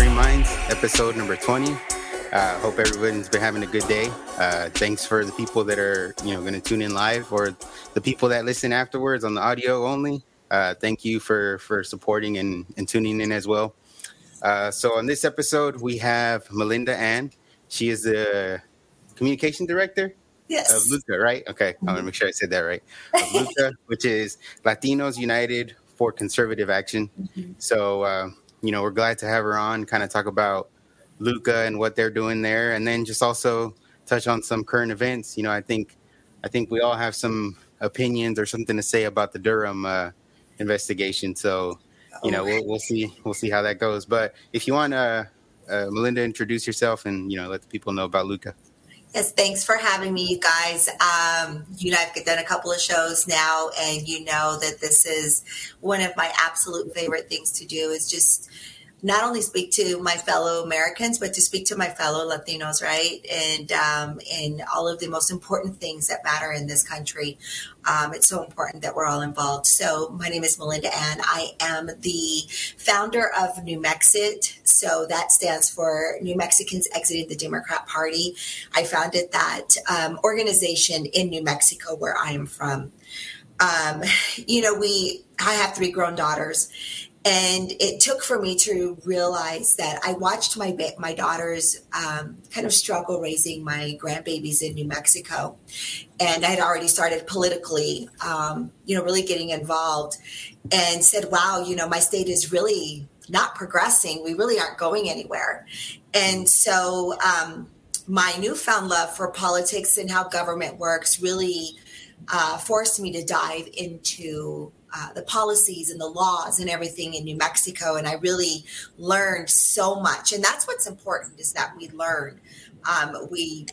Free Minds, episode number 20. Uh, hope everyone's been having a good day. Uh, thanks for the people that are, you know, going to tune in live, or the people that listen afterwards on the audio only. Uh, thank you for for supporting and, and tuning in as well. Uh, so on this episode, we have Melinda Ann. She is the communication director Yes. of Luca, right? Okay, I want to make sure I said that right. Of Luca, which is Latinos United for Conservative Action. So, uh, you know, we're glad to have her on, kind of talk about Luca and what they're doing there, and then just also touch on some current events. You know, I think, I think we all have some opinions or something to say about the Durham uh, investigation. So, you know, we'll, we'll see, we'll see how that goes. But if you want to, uh, Melinda, introduce yourself and you know let the people know about Luca. Yes, thanks for having me, you guys. Um, you know, I've done a couple of shows now, and you know that this is one of my absolute favorite things to do is just not only speak to my fellow Americans, but to speak to my fellow Latinos, right? And um, and all of the most important things that matter in this country. Um, it's so important that we're all involved. So my name is Melinda Ann. I am the founder of New Mexit. So that stands for New Mexicans Exited the Democrat Party. I founded that um, organization in New Mexico, where I am from. Um, you know, we I have three grown daughters, and it took for me to realize that I watched my ba- my daughters um, kind of struggle raising my grandbabies in New Mexico, and I had already started politically, um, you know, really getting involved, and said, "Wow, you know, my state is really not progressing. We really aren't going anywhere," and so. Um, my newfound love for politics and how government works really uh, forced me to dive into uh, the policies and the laws and everything in New Mexico. And I really learned so much. And that's what's important is that we learn. Um, we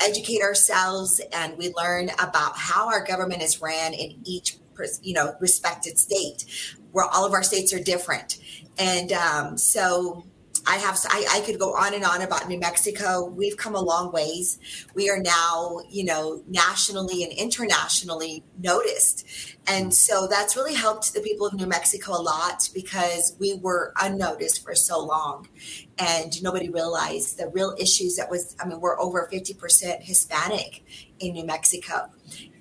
educate ourselves and we learn about how our government is ran in each you know respected state where all of our states are different and um, so I have I, I could go on and on about New Mexico. We've come a long ways. We are now, you know, nationally and internationally noticed. And so that's really helped the people of New Mexico a lot because we were unnoticed for so long and nobody realized the real issues that was I mean, we're over 50% Hispanic in New Mexico.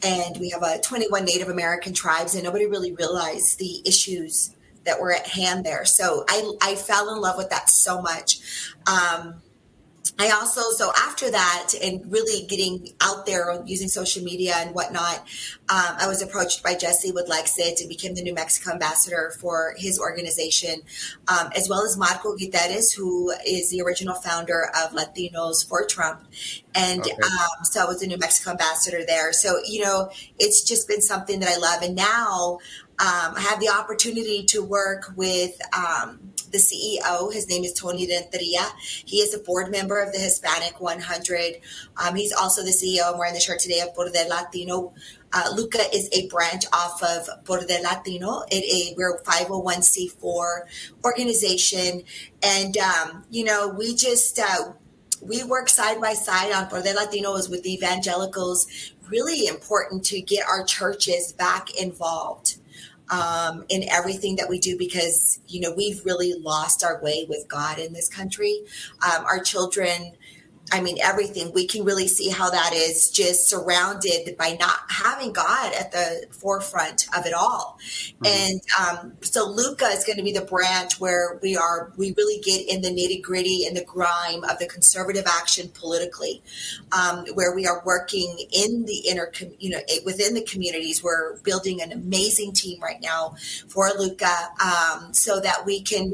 And we have a 21 Native American tribes and nobody really realized the issues that were at hand there. So I, I fell in love with that so much. Um, I also, so after that, and really getting out there using social media and whatnot, um, I was approached by Jesse Woodlexit and became the New Mexico ambassador for his organization, um, as well as Marco Gutierrez, who is the original founder of Latinos for Trump. And Okay. um, so I was the New Mexico ambassador there. So, you know, it's just been something that I love. And now um, I have the opportunity to work with um, the CEO. His name is Tony Renteria. He is a board member of the Hispanic 100. Um, he's also the CEO. I'm wearing the shirt today of Poder Latino. Uh, Luca is a branch off of Poder Latino. It a we're a 501c4 organization, and um, you know we just uh, we work side by side on Poder Latinos with the evangelicals. Really important to get our churches back involved um, in everything that we do because you know we've really lost our way with God in this country. Um, our children, I mean, everything we can really see how that is just surrounded by not having God at the forefront of it all. And um, so Luca is going to be the branch where we are we really get in the nitty gritty and the grime of the conservative action politically, um, where we are working in the inner, com- you know, within the communities. We're building an amazing team right now for Luca, um, so that we can,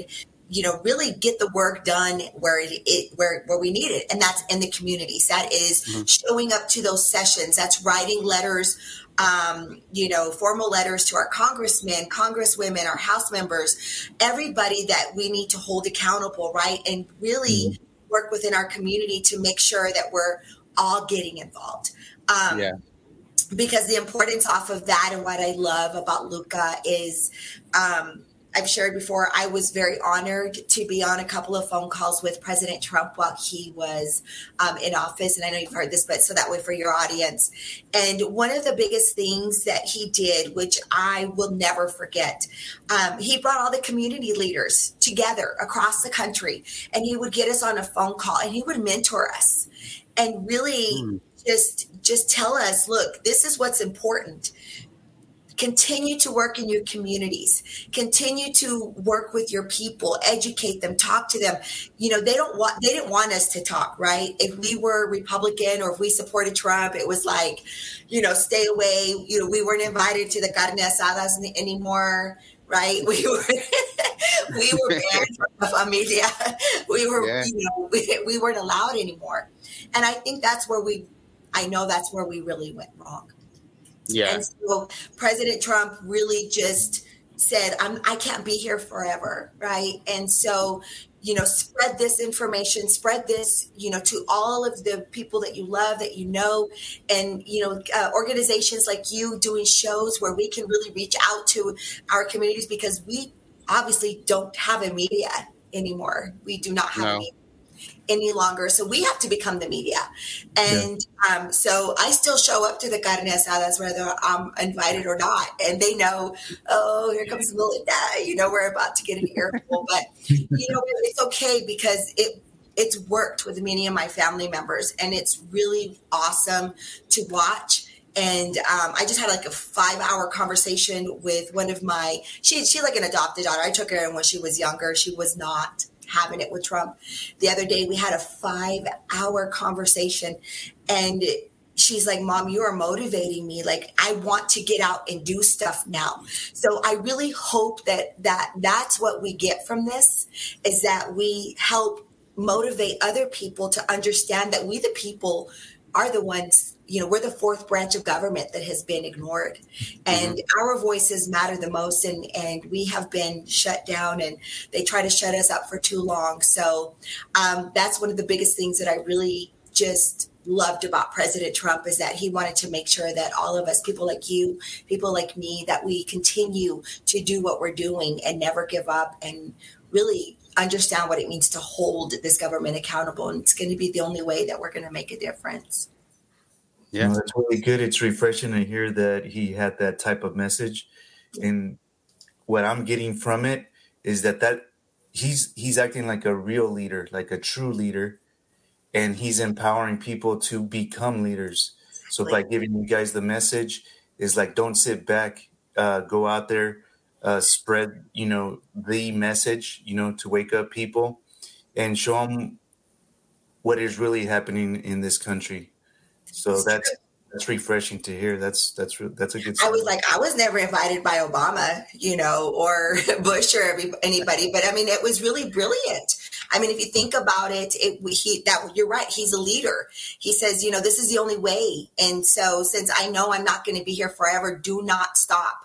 you know, really get the work done where it, it where where we need it, and that's in the communities. That is showing up to those sessions. That's writing letters um, you know, formal letters to our congressmen, congresswomen, our House members, everybody that we need to hold accountable, right? And really work within our community to make sure that we're all getting involved. Um, Yeah. because the importance off of that and what I love about Luca is um, I've shared before, I was very honored to be on a couple of phone calls with President Trump while he was um, in office. And I know you've heard this, but so that way for your audience. And one of the biggest things that he did, which I will never forget, um, he brought all the community leaders together across the country and he would get us on a phone call and he would mentor us and really mm. just just tell us look this is what's important continue to work in your communities. Continue to work with your people. Educate them. Talk to them. You know they don't want they didn't want us to talk right? If we were republican or if we supported trump it was like you know stay away. You know we weren't invited to the carne asadas anymore right? We were we were banned from familia. We were yeah. you know we, we weren't allowed anymore. And i think that's where we i know that's where we really went wrong yeah. And so President Trump really just said, I'm, I can't be here forever. Right. And so, you know, spread this information, spread this, you know, to all of the people that you love, that you know, and, you know, uh, organizations like you doing shows where we can really reach out to our communities because we obviously don't have a media anymore. We do not have no. a media any longer. So we have to become the media. And yeah. um, so I still show up to the carne asadas whether I'm invited or not. And they know, oh, here comes Melinda. You know, we're about to get an earful. but, you know, it's okay because it, it's worked with many of my family members and it's really awesome to watch and um, I just had like a five hour conversation with one of my she she like an adopted daughter. I took her in when she was younger. She was not having it with Trump. The other day we had a five hour conversation and she's like, Mom, you are motivating me. Like, I want to get out and do stuff now. So I really hope that that that's what we get from this is that we help motivate other people to understand that we the people are the ones you know we're the fourth branch of government that has been ignored. And mm-hmm. our voices matter the most and and we have been shut down and they try to shut us up for too long. So um, that's one of the biggest things that i really just loved about president trump is that he wanted to make sure that all of us people like you people like me that we continue to do what we're doing and never give up and really understand what it means to hold this government accountable. And it's going to be the only way that we're going to make a difference yeah, that's really good. It's refreshing to hear that he had that type of message, and what I'm getting from it is that that he's he's acting like a real leader, like a true leader, and he's empowering people to become leaders. So by giving you guys the message is like, don't sit back, uh, go out there, uh, spread you know the message, you know, to wake up people, and show them what is really happening in this country so that's that's refreshing to hear. That's that's that's a good. Sign. I was like, I was never invited by Obama, you know, or Bush or every, anybody, but I mean, it was really brilliant. I mean, if you think about it, it he that you're right. He's a leader. He says, you know, this is the only way. And so, since I know I'm not going to be here forever, do not stop.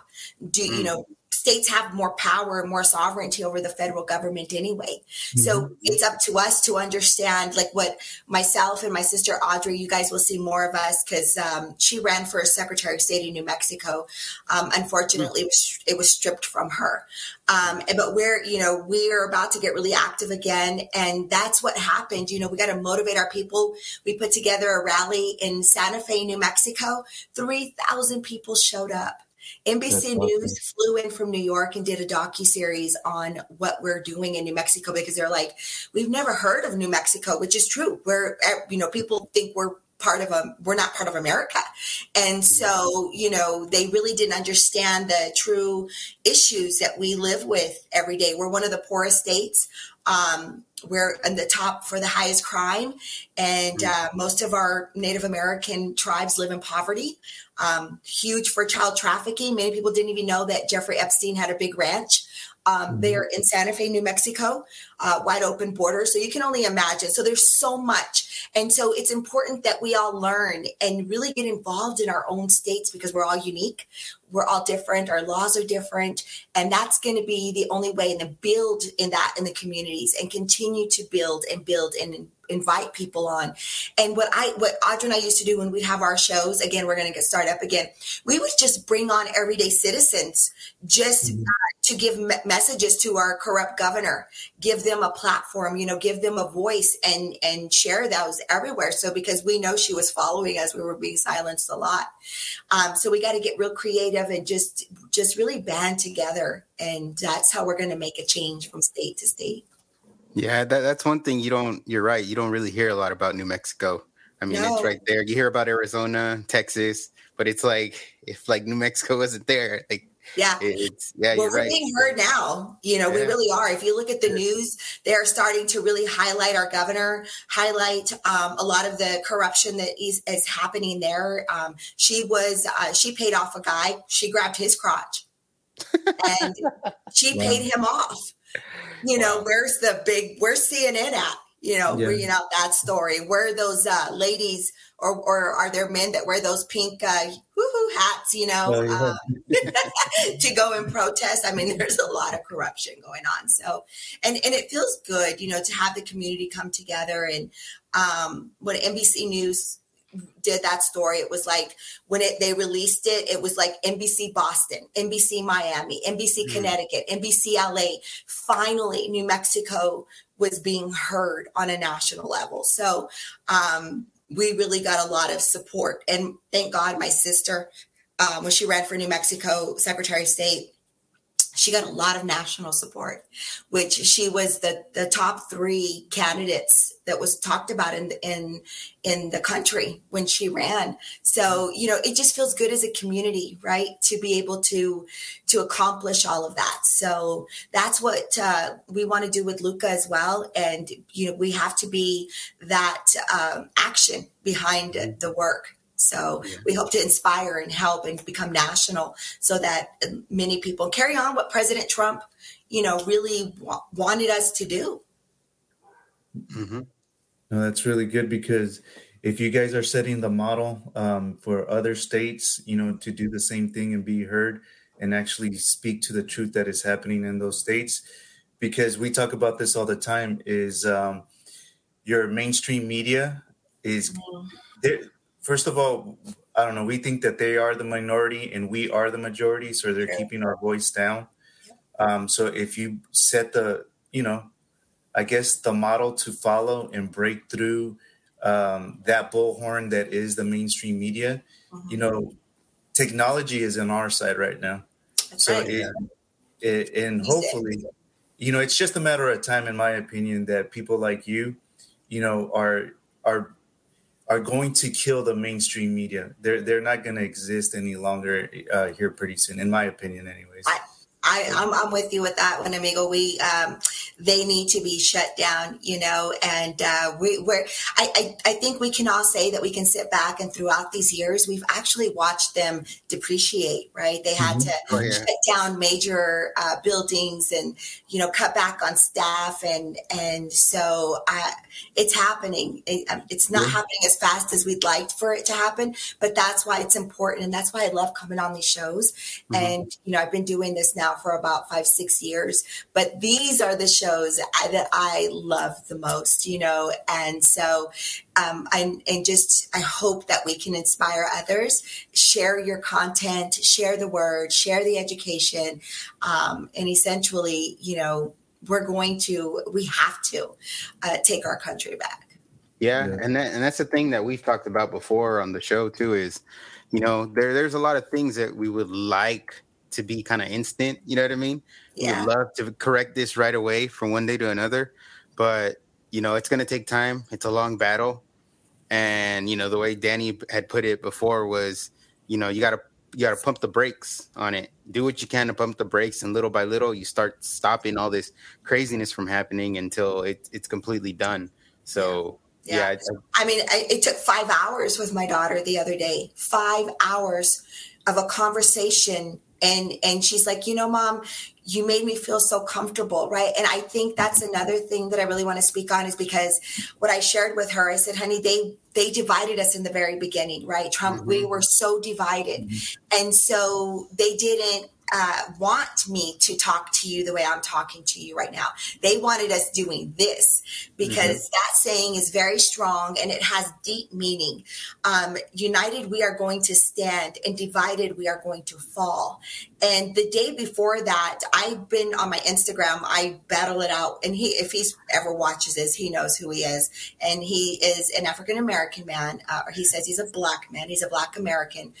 Do mm. you know? States have more power and more sovereignty over the federal government anyway. Mm-hmm. So it's up to us to understand, like what myself and my sister Audrey, you guys will see more of us because um, she ran for a Secretary of State in New Mexico. Um, unfortunately, mm-hmm. it, was, it was stripped from her. Um, but we're, you know, we're about to get really active again. And that's what happened. You know, we got to motivate our people. We put together a rally in Santa Fe, New Mexico. 3,000 people showed up. NBC News flew in from New York and did a docu series on what we're doing in New Mexico because they're like, we've never heard of New Mexico, which is true. We're, eh, you know, people think we're part of a we're not part of america. And so you know they really didn't understand the true issues that we live with every day. We're one of the poorest states um, we're in the top for the highest crime, and mm. uh, most of our Native American tribes live in poverty. Um, huge for child trafficking. Many people didn't even know that Jeffrey Epstein had a big ranch um, mm-hmm. there in Santa Fe, New Mexico, uh, wide open border. So you can only imagine. So there's so much. And so it's important that we all learn and really get involved in our own states because we're all unique. We're all different. Our laws are different. And that's going to be the only way and then build in that in the communities and continue to build and build and invite people on. And what I, what Audrey and I used to do when we'd have our shows, again, we're going to get started up again. We would just bring on everyday citizens just mm-hmm. uh, to give me- messages to our corrupt governor, give them a platform, you know, give them a voice and, and share those everywhere. So because we know she was following us, we were being silenced a lot. Um, so we got to get real creative and just, just really band together. And that's how we're going to make a change from state to state. Yeah, that, that's one thing you don't. You're right. You don't really hear a lot about New Mexico. I mean, no. it's right there. You hear about Arizona, Texas, but it's like if like New Mexico wasn't there, like yeah, it's yeah. Well, you're right. being heard now. You know, yeah. we really are. If you look at the news, they're starting to really highlight our governor, highlight um, a lot of the corruption that is, is happening there. Um, she was uh, she paid off a guy. She grabbed his crotch, and she wow. paid him off you know, where's the big, where's CNN at? You know, yeah. bringing out that story. Where are those uh, ladies, or or are there men that wear those pink uh, hoo hats? You know, oh, yeah. uh, to go and protest. I mean, there's a lot of corruption going on. So, and and it feels good, you know, to have the community come together. And um, what NBC News did that story. It was like when it they released it, it was like NBC Boston, NBC Miami, NBC mm-hmm. Connecticut, NBC LA. Finally, New Mexico was being heard on a national level. So um, we really got a lot of support, and thank God, my sister, um, when she ran for New Mexico Secretary of State, she got a lot of national support, which she was the, the top three candidates that was talked about in in in the country when she ran. So you know, it just feels good as a community, right, to be able to to accomplish all of that. So that's what uh, we want to do with Luca as well, and you know, we have to be that um, action behind the work so yeah. we hope to inspire and help and become national so that many people carry on what President Trump, you know, really wanted us to do. Mm-hmm. No, that's really good because if you guys are setting the model um, for other states, you know, to do the same thing and be heard and actually speak to the truth that is happening in those states, because we talk about this all the time, is um, your mainstream media is mm-hmm first of all, I don't know. We think that they are the minority and we are the majority, so they're keeping our voice down. Um, so if you set the, you know, I guess the model to follow and break through um, that bullhorn that is the mainstream media, mm-hmm. you know, technology is on our side right now. That's so right. it, it, and hopefully, you know, it's just a matter of time, in my opinion, that people like you, you know, are are are going to kill the mainstream media. They're they're not going to exist any longer uh, here pretty soon, in my opinion, anyways. I, I I'm, I'm with you with that one, amigo. We um, they need to be shut down, you know, and uh, we, we're, I, I, I, think we can all say that we can sit back and throughout these years, we've actually watched them depreciate, right? They had mm-hmm. to oh, yeah. shut down major uh, buildings and, you know, cut back on staff. And, and so uh, it's happening. It, um, it's not yeah. happening as fast as we'd like for it to happen, but that's why it's important. And that's why I love coming on these shows. Mm-hmm. And, you know, I've been doing this now for about five, six years, but these are the shows that I love the most, you know, and so um, I, and just I hope that we can inspire others. Share your content, share the word, share the education, um, and essentially, you know, we're going to, we have to uh, take our country back. Yeah, yeah, and that, and that's the thing that we've talked about before on the show too. Is you know there there's a lot of things that we would like to be kind of instant. You know what I mean? Yeah. We would love to correct this right away from one day to another, but you know it's going to take time. It's a long battle, and you know the way Danny had put it before was, you know, you got to you got to pump the brakes on it. Do what you can to pump the brakes, and little by little, you start stopping all this craziness from happening until it, it's completely done. So. Yeah, yeah I mean, it took five hours with my daughter the other day. Five hours of a conversation and and she's like you know mom you made me feel so comfortable right and i think that's another thing that i really want to speak on is because what i shared with her i said honey they they divided us in the very beginning right trump mm-hmm. we were so divided mm-hmm. and so they didn't uh, want me to talk to you the way I'm talking to you right now. They wanted us doing this because mm-hmm. that saying is very strong and it has deep meaning. Um, united, we are going to stand, and divided, we are going to fall. And the day before that, I've been on my Instagram. I battle it out, and he, if he's ever watches this, he knows who he is, and he is an African American man. Uh, he says he's a black man. He's a black American,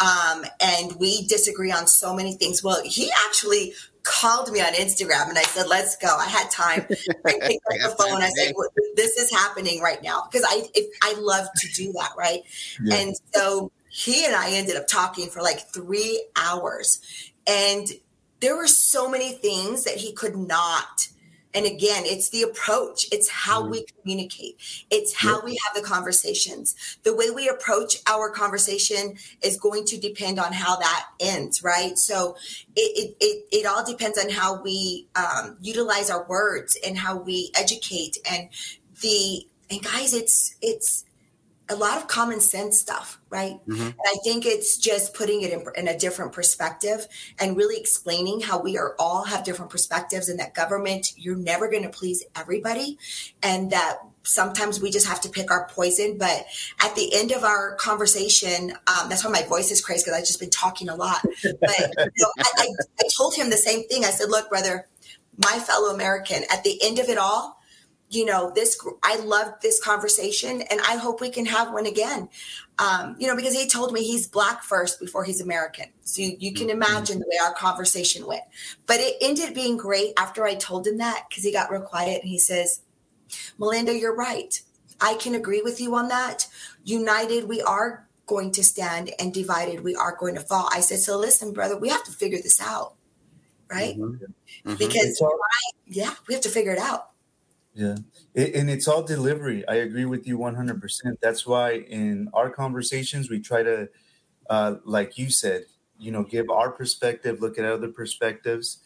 um, and we disagree on so many things. Well, he actually called me on Instagram and I said, let's go. I had time. I picked up the phone. I said, well, this is happening right now. Cause I, if, I love to do that. Right. Yeah. And so he and I ended up talking for like three hours and there were so many things that he could not and again, it's the approach. It's how mm. we communicate. It's how we have the conversations. The way we approach our conversation is going to depend on how that ends, right? So it, it, it, it all depends on how we um, utilize our words and how we educate and the, and guys, it's, it's, a lot of common sense stuff, right? Mm-hmm. And I think it's just putting it in, in, a different perspective and really explaining how we are all have different perspectives and that government, you're never going to please everybody. And that sometimes we just have to pick our poison. But at the end of our conversation, um, that's why my voice is crazy because I've just been talking a lot. But you know, I, I, I told him the same thing. I said, look, brother, my fellow American, at the end of it all, you know this i loved this conversation and i hope we can have one again. Um, you know because he told me he's black first before he's american. So you, you can mm-hmm. imagine the way our conversation went. But it ended being great after i told him that because he got real quiet and he says melinda you're right. I can agree with you on that. United we are going to stand and divided we are going to fall. I said so listen brother we have to figure this out right? Mm-hmm. Mm-hmm. because yeah we have to figure it out yeah. It, and it's all delivery. I agree with you 100%. That's why in our conversations, we try to, uh, like you said, you know, give our perspective, look at other perspectives,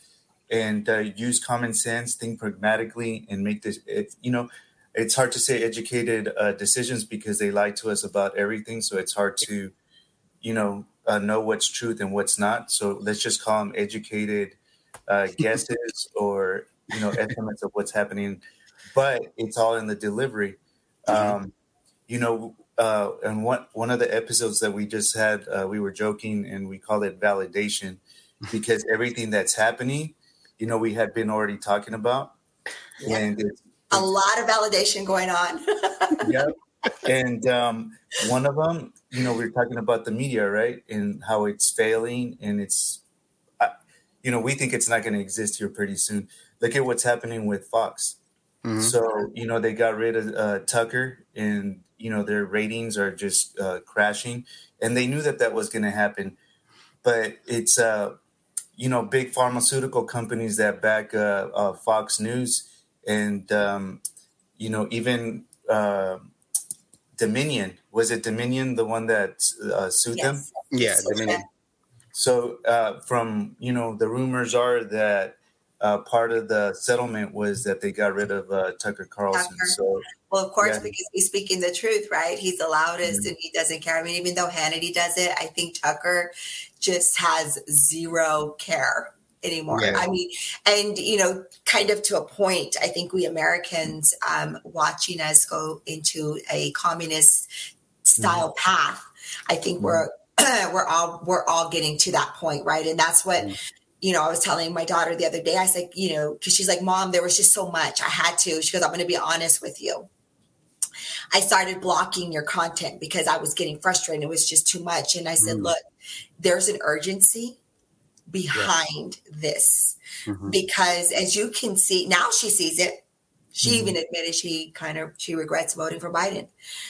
and uh, use common sense, think pragmatically, and make this, it, you know, it's hard to say educated uh, decisions because they lie to us about everything. So it's hard to, you know, uh, know what's truth and what's not. So let's just call them educated uh, guesses or, you know, estimates of what's happening but it's all in the delivery. Mm-hmm. Um, you know, uh, and one one of the episodes that we just had, uh, we were joking and we call it validation because everything that's happening, you know, we had been already talking about, yeah. and it's, a lot of validation going on. yeah, and um, one of them, you know, we are talking about the media, right, and how it's failing, and it's, uh, you know, we think it's not going to exist here pretty soon. Look at what's happening with Fox Mm-hmm. So you know they got rid of uh, Tucker, and you know their ratings are just uh, crashing, and they knew that that was going to happen. But it's uh, you know big pharmaceutical companies that back uh, uh, Fox News, and um, you know even uh, Dominion was it Dominion the one that uh, sued yes. them? Yeah, Dominion. So uh, from you know the rumors are that uh, part of the settlement was that they got rid of uh, Tucker Carlson. Tucker. So, well, of course, yeah. because he's speaking the truth, right? He's the loudest mm-hmm. and he doesn't care. I mean, even though Hannity does it, I think Tucker just has zero care anymore. Yeah. I mean, and you know, kind of to a point, I think we Americans um, watching us go into a communist style mm-hmm. path. I think mm-hmm. we're we're all we're all getting to that point, right? And that's what mm-hmm you know, I was telling my daughter the other day, I said, you know, because she's like, Mom, there was just so much. I had to. She goes, I'm going to be honest with you. I started blocking your content because I was getting frustrated. It was just too much. And I said, mm. Look, there's an urgency behind yes. this mm-hmm. because as you can see, now she sees it. She mm-hmm. even admitted she kind of she regrets voting for Biden.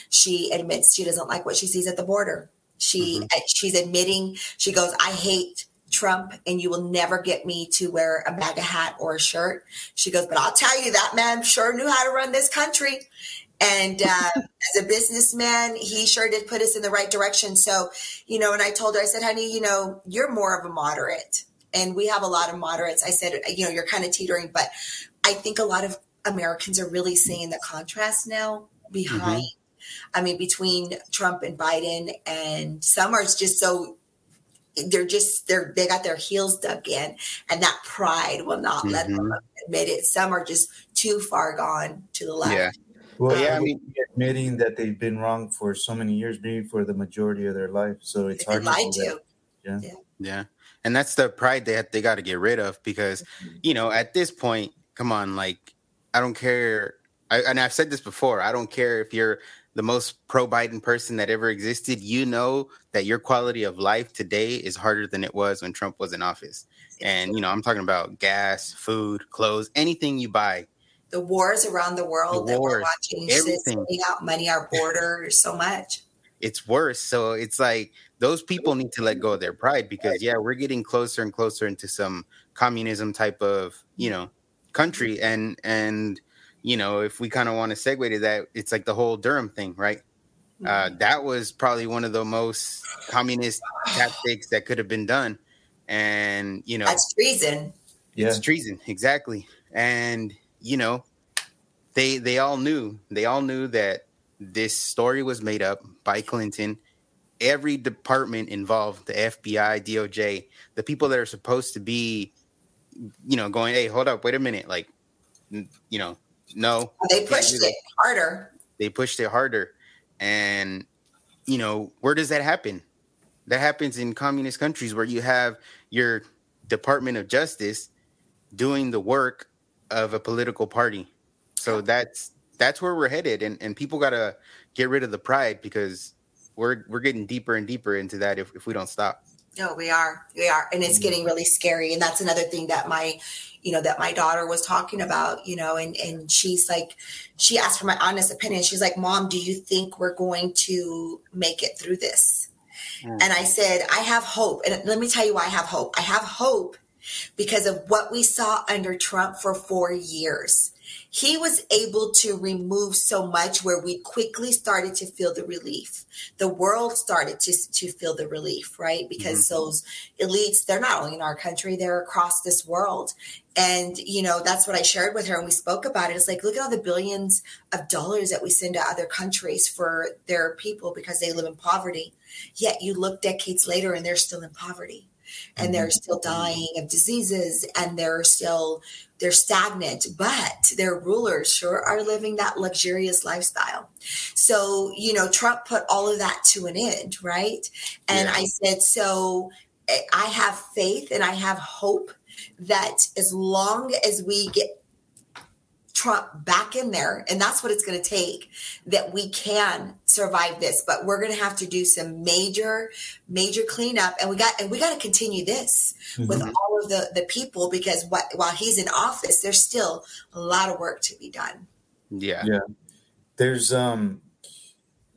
She admits she doesn't like what she sees at the border. She mm-hmm. she's admitting she goes, I hate Trump and you will never get me to wear a MAGA hat or a shirt. She goes, but I'll tell you that man sure knew how to run this country. And uh, as a businessman, he sure did put us in the right direction. So, you know, and I told her, I said, honey, you know, you're more of a moderate. And we have a lot of moderates. I said, you know, you're kind of teetering, but I think a lot of Americans are really seeing the contrast now behind. Mm-hmm. I mean, between Trump and Biden, and some are just so they're just they're they got their heels dug in and that pride will not mm-hmm. let them admit it some are just too far gone to the left yeah well, yeah, I mean, admitting that they've been wrong for so many years, maybe for the majority of their life. So it's hard to. to. Yeah. yeah. Yeah. And that's the pride that they got to get rid of because, mm-hmm. you know, at this point, come on, like, I don't care. I, and I've said this before. I don't care if you're the most pro Biden person that ever existed. You know that your quality of life today is harder than it was when Trump was in office. And, you know, I'm talking about gas, food, clothes, anything you buy the wars around the world the that wars, we're watching, everything out money our border, so much. It's worse. So it's like those people need to let go of their pride because yeah, we're getting closer and closer into some communism type of you know country, and and you know if we kind of want to segue to that, it's like the whole Durham thing, right? Uh, mm-hmm. that was probably one of the most communist tactics that could have been done, and you know that's treason. Yeah, it's treason exactly, and you know, they they all knew they all knew that this story was made up by Clinton. Every department involved, the FBI, DOJ, the people that are supposed to be, you know, going, hey, hold up, wait a minute, like, you know, no, they pushed it harder. They pushed it harder, and you know, where does that happen? That happens in communist countries where you have your Department of Justice doing the work of a political party. So that's that's where we're headed, and and people gotta get rid of the pride because we're we're getting deeper and deeper into that if if we don't stop. No, we are, we are, and it's mm-hmm. getting really scary. And that's another thing that my, you know, that my daughter was talking about. You know, and and she's like, she asked for my honest opinion. She's like, "Mom, do you think we're going to make it through this?" Mm. And I said, I have hope. And let me tell you why I have hope. I have hope because of what we saw under Trump for four years. He was able to remove so much where we quickly started to feel the relief. The world started to, to feel the relief, right? Because mm-hmm. those elites, they're not only in our country, they're across this world. And, you know, that's what I shared with her and we spoke about it. It's like, look at all the billions of dollars that we send to other countries for their people because they live in poverty. Yet you look decades later and they're still in poverty and they're mm-hmm. still dying of diseases and they're still they're stagnant but their rulers sure are living that luxurious lifestyle so you know trump put all of that to an end right and yeah. i said so eh, i have faith and i have hope that as long as we get Trump back in there. And that's what it's going to take that we can survive this. But we're going to have to do some major, major cleanup. And we got, and we got to continue this mm-hmm. with all of the, the people because what, while he's in office, there's still a lot of work to be done. Yeah. Yeah. There's, um,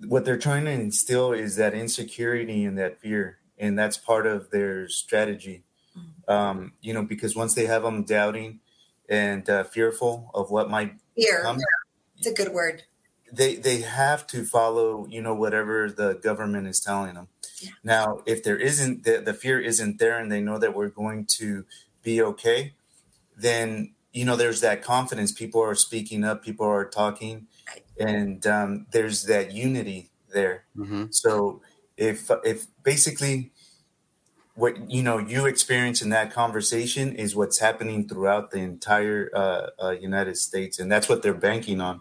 what they're trying to instill is that insecurity and that fear. And that's part of their strategy. Mm-hmm. Um, you know, because once they have them doubting, and uh, fearful of what might fear. Come. It's a good word. They they have to follow, you know, whatever the government is telling them. Yeah. Now, if there isn't the, the fear isn't there, and they know that we're going to be okay, then you know there's that confidence. People are speaking up. People are talking, and um, there's that unity there. Mm-hmm. So if if basically what you know you experience in that conversation is what's happening throughout the entire uh, uh, United States, and that's what they're banking on.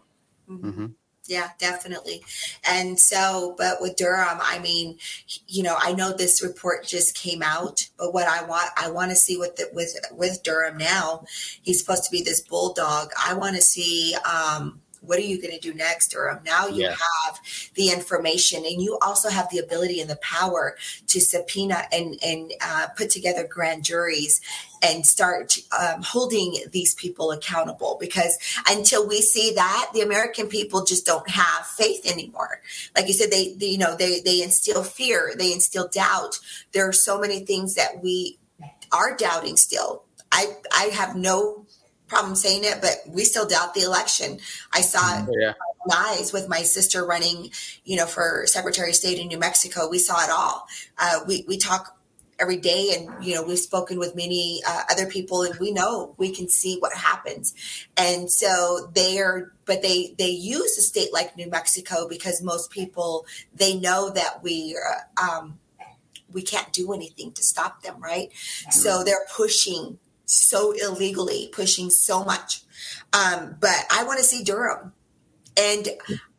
Mm-hmm. mm-hmm. Yeah, definitely. And so, but with Durham, I mean, you know, I know this report just came out, but what I want, I want to see what the, with with Durham now. He's supposed to be this bulldog. I want to see. um what are you going to do next Durham? now you yeah. have the information and you also have the ability and the power to subpoena and and uh, put together grand juries and start um, holding these people accountable because until we see that the american people just don't have faith anymore like you said they, they you know they they instill fear they instill doubt there are so many things that we are doubting still i i have no problem saying it, but we still doubt the election. I saw mm-hmm. yeah. eyes with my sister running, you know, for Secretary of State in New Mexico. We saw it all. Uh, we we talk every day, and you know, we've spoken with many uh, other people, and we know we can see what happens. And so they are, but they they use a state like New Mexico because most people they know that we. Uh, um, we can't do anything to stop them, right? Mm-hmm. So they're pushing so illegally, pushing so much. Um, but I want to see Durham. And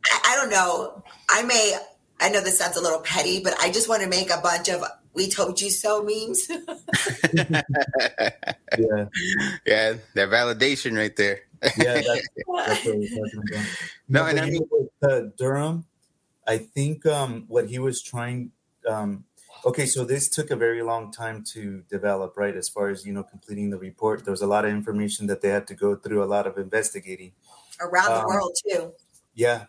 I, I don't know. I may, I know this sounds a little petty, but I just want to make a bunch of we told you so memes. yeah. Yeah, that validation right there. yeah, that's, that's what we're talking about. No, no and I mean with, uh, Durham, I think um, what he was trying um, okay, so this took a very long time to develop, right? As far as you know, completing the report, there was a lot of information that they had to go through, a lot of investigating around um, the world too. Yeah,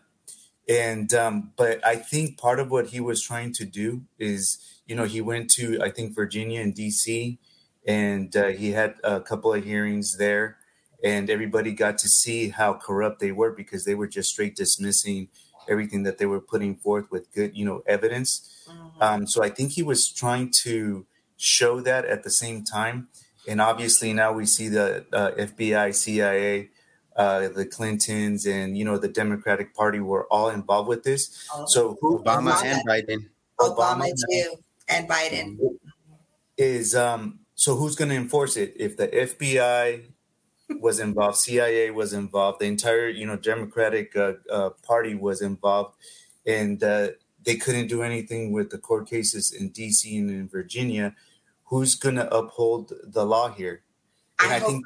and um, but I think part of what he was trying to do is, you know, he went to I think Virginia and D.C. and uh, he had a couple of hearings there, and everybody got to see how corrupt they were because they were just straight dismissing everything that they were putting forth with good, you know, evidence. Mm-hmm. Um, so I think he was trying to show that at the same time. And obviously now we see the uh, FBI, CIA, uh, the Clintons and you know the Democratic Party were all involved with this. Oh. So who, Obama, Obama, and Biden. Obama, Obama too, and Biden is um. So who's going to enforce it if the FBI was involved, CIA was involved, the entire you know Democratic uh, uh, Party was involved, and uh, they couldn't do anything with the court cases in D.C. and in Virginia. Who's going to uphold the law here? And I, I think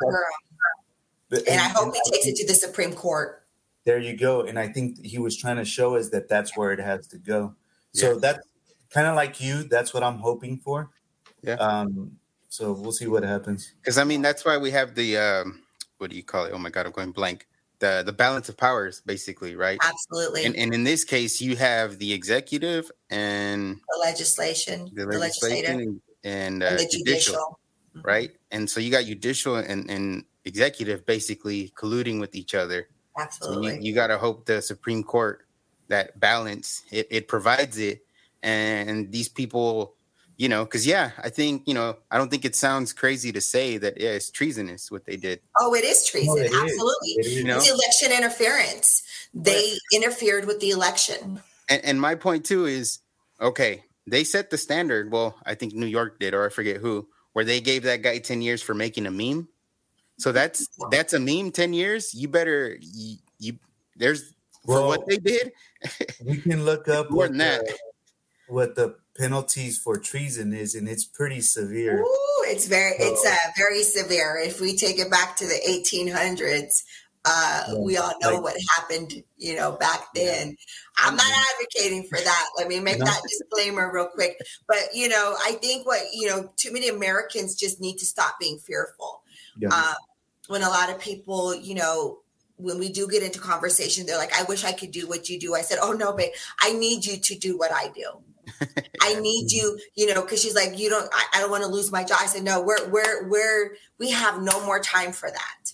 and, and I hope he takes it to the Supreme Court. There you go. And I think he was trying to show us that that's where it has to go. So yeah. that's kind of like you. That's what I'm hoping for. Yeah. Um, so we'll see what happens. Because I mean, that's why we have the um, what do you call it? Oh my god, I'm going blank. The the balance of powers, basically, right? Absolutely. And, and in this case, you have the executive and the legislation, the, the legislation and, and, uh, and the judicial, judicial, mm-hmm. right? And so you got judicial and, and executive basically colluding with each other. Absolutely. So you, you got to hope the Supreme Court that balance it, it provides it, and these people, you know, because yeah, I think you know, I don't think it sounds crazy to say that yeah, it's treasonous what they did. Oh, it is oh, treason. it Absolutely, is. It is. You know? it's election interference. They but, interfered with the election. And, and my point too is okay. They set the standard. Well, I think New York did, or I forget who, where they gave that guy ten years for making a meme. So that's that's a meme. Ten years, you better you, you there's well, for what they did. we can look up more what the, what the penalties for treason is, and it's pretty severe. Ooh, it's very so, it's uh, very severe. If we take it back to the 1800s, uh, yeah, we all know like, what happened, you know, back then. Yeah. I'm not advocating for that. Let me make that disclaimer real quick. But you know, I think what you know, too many Americans just need to stop being fearful. Yeah. Uh, when a lot of people, you know, when we do get into conversation, they're like, I wish I could do what you do. I said, Oh no, babe, I need you to do what I do. I need you, you know, because she's like, you don't, I, I don't want to lose my job. I said, no, we're, we're, we're, we have no more time for that.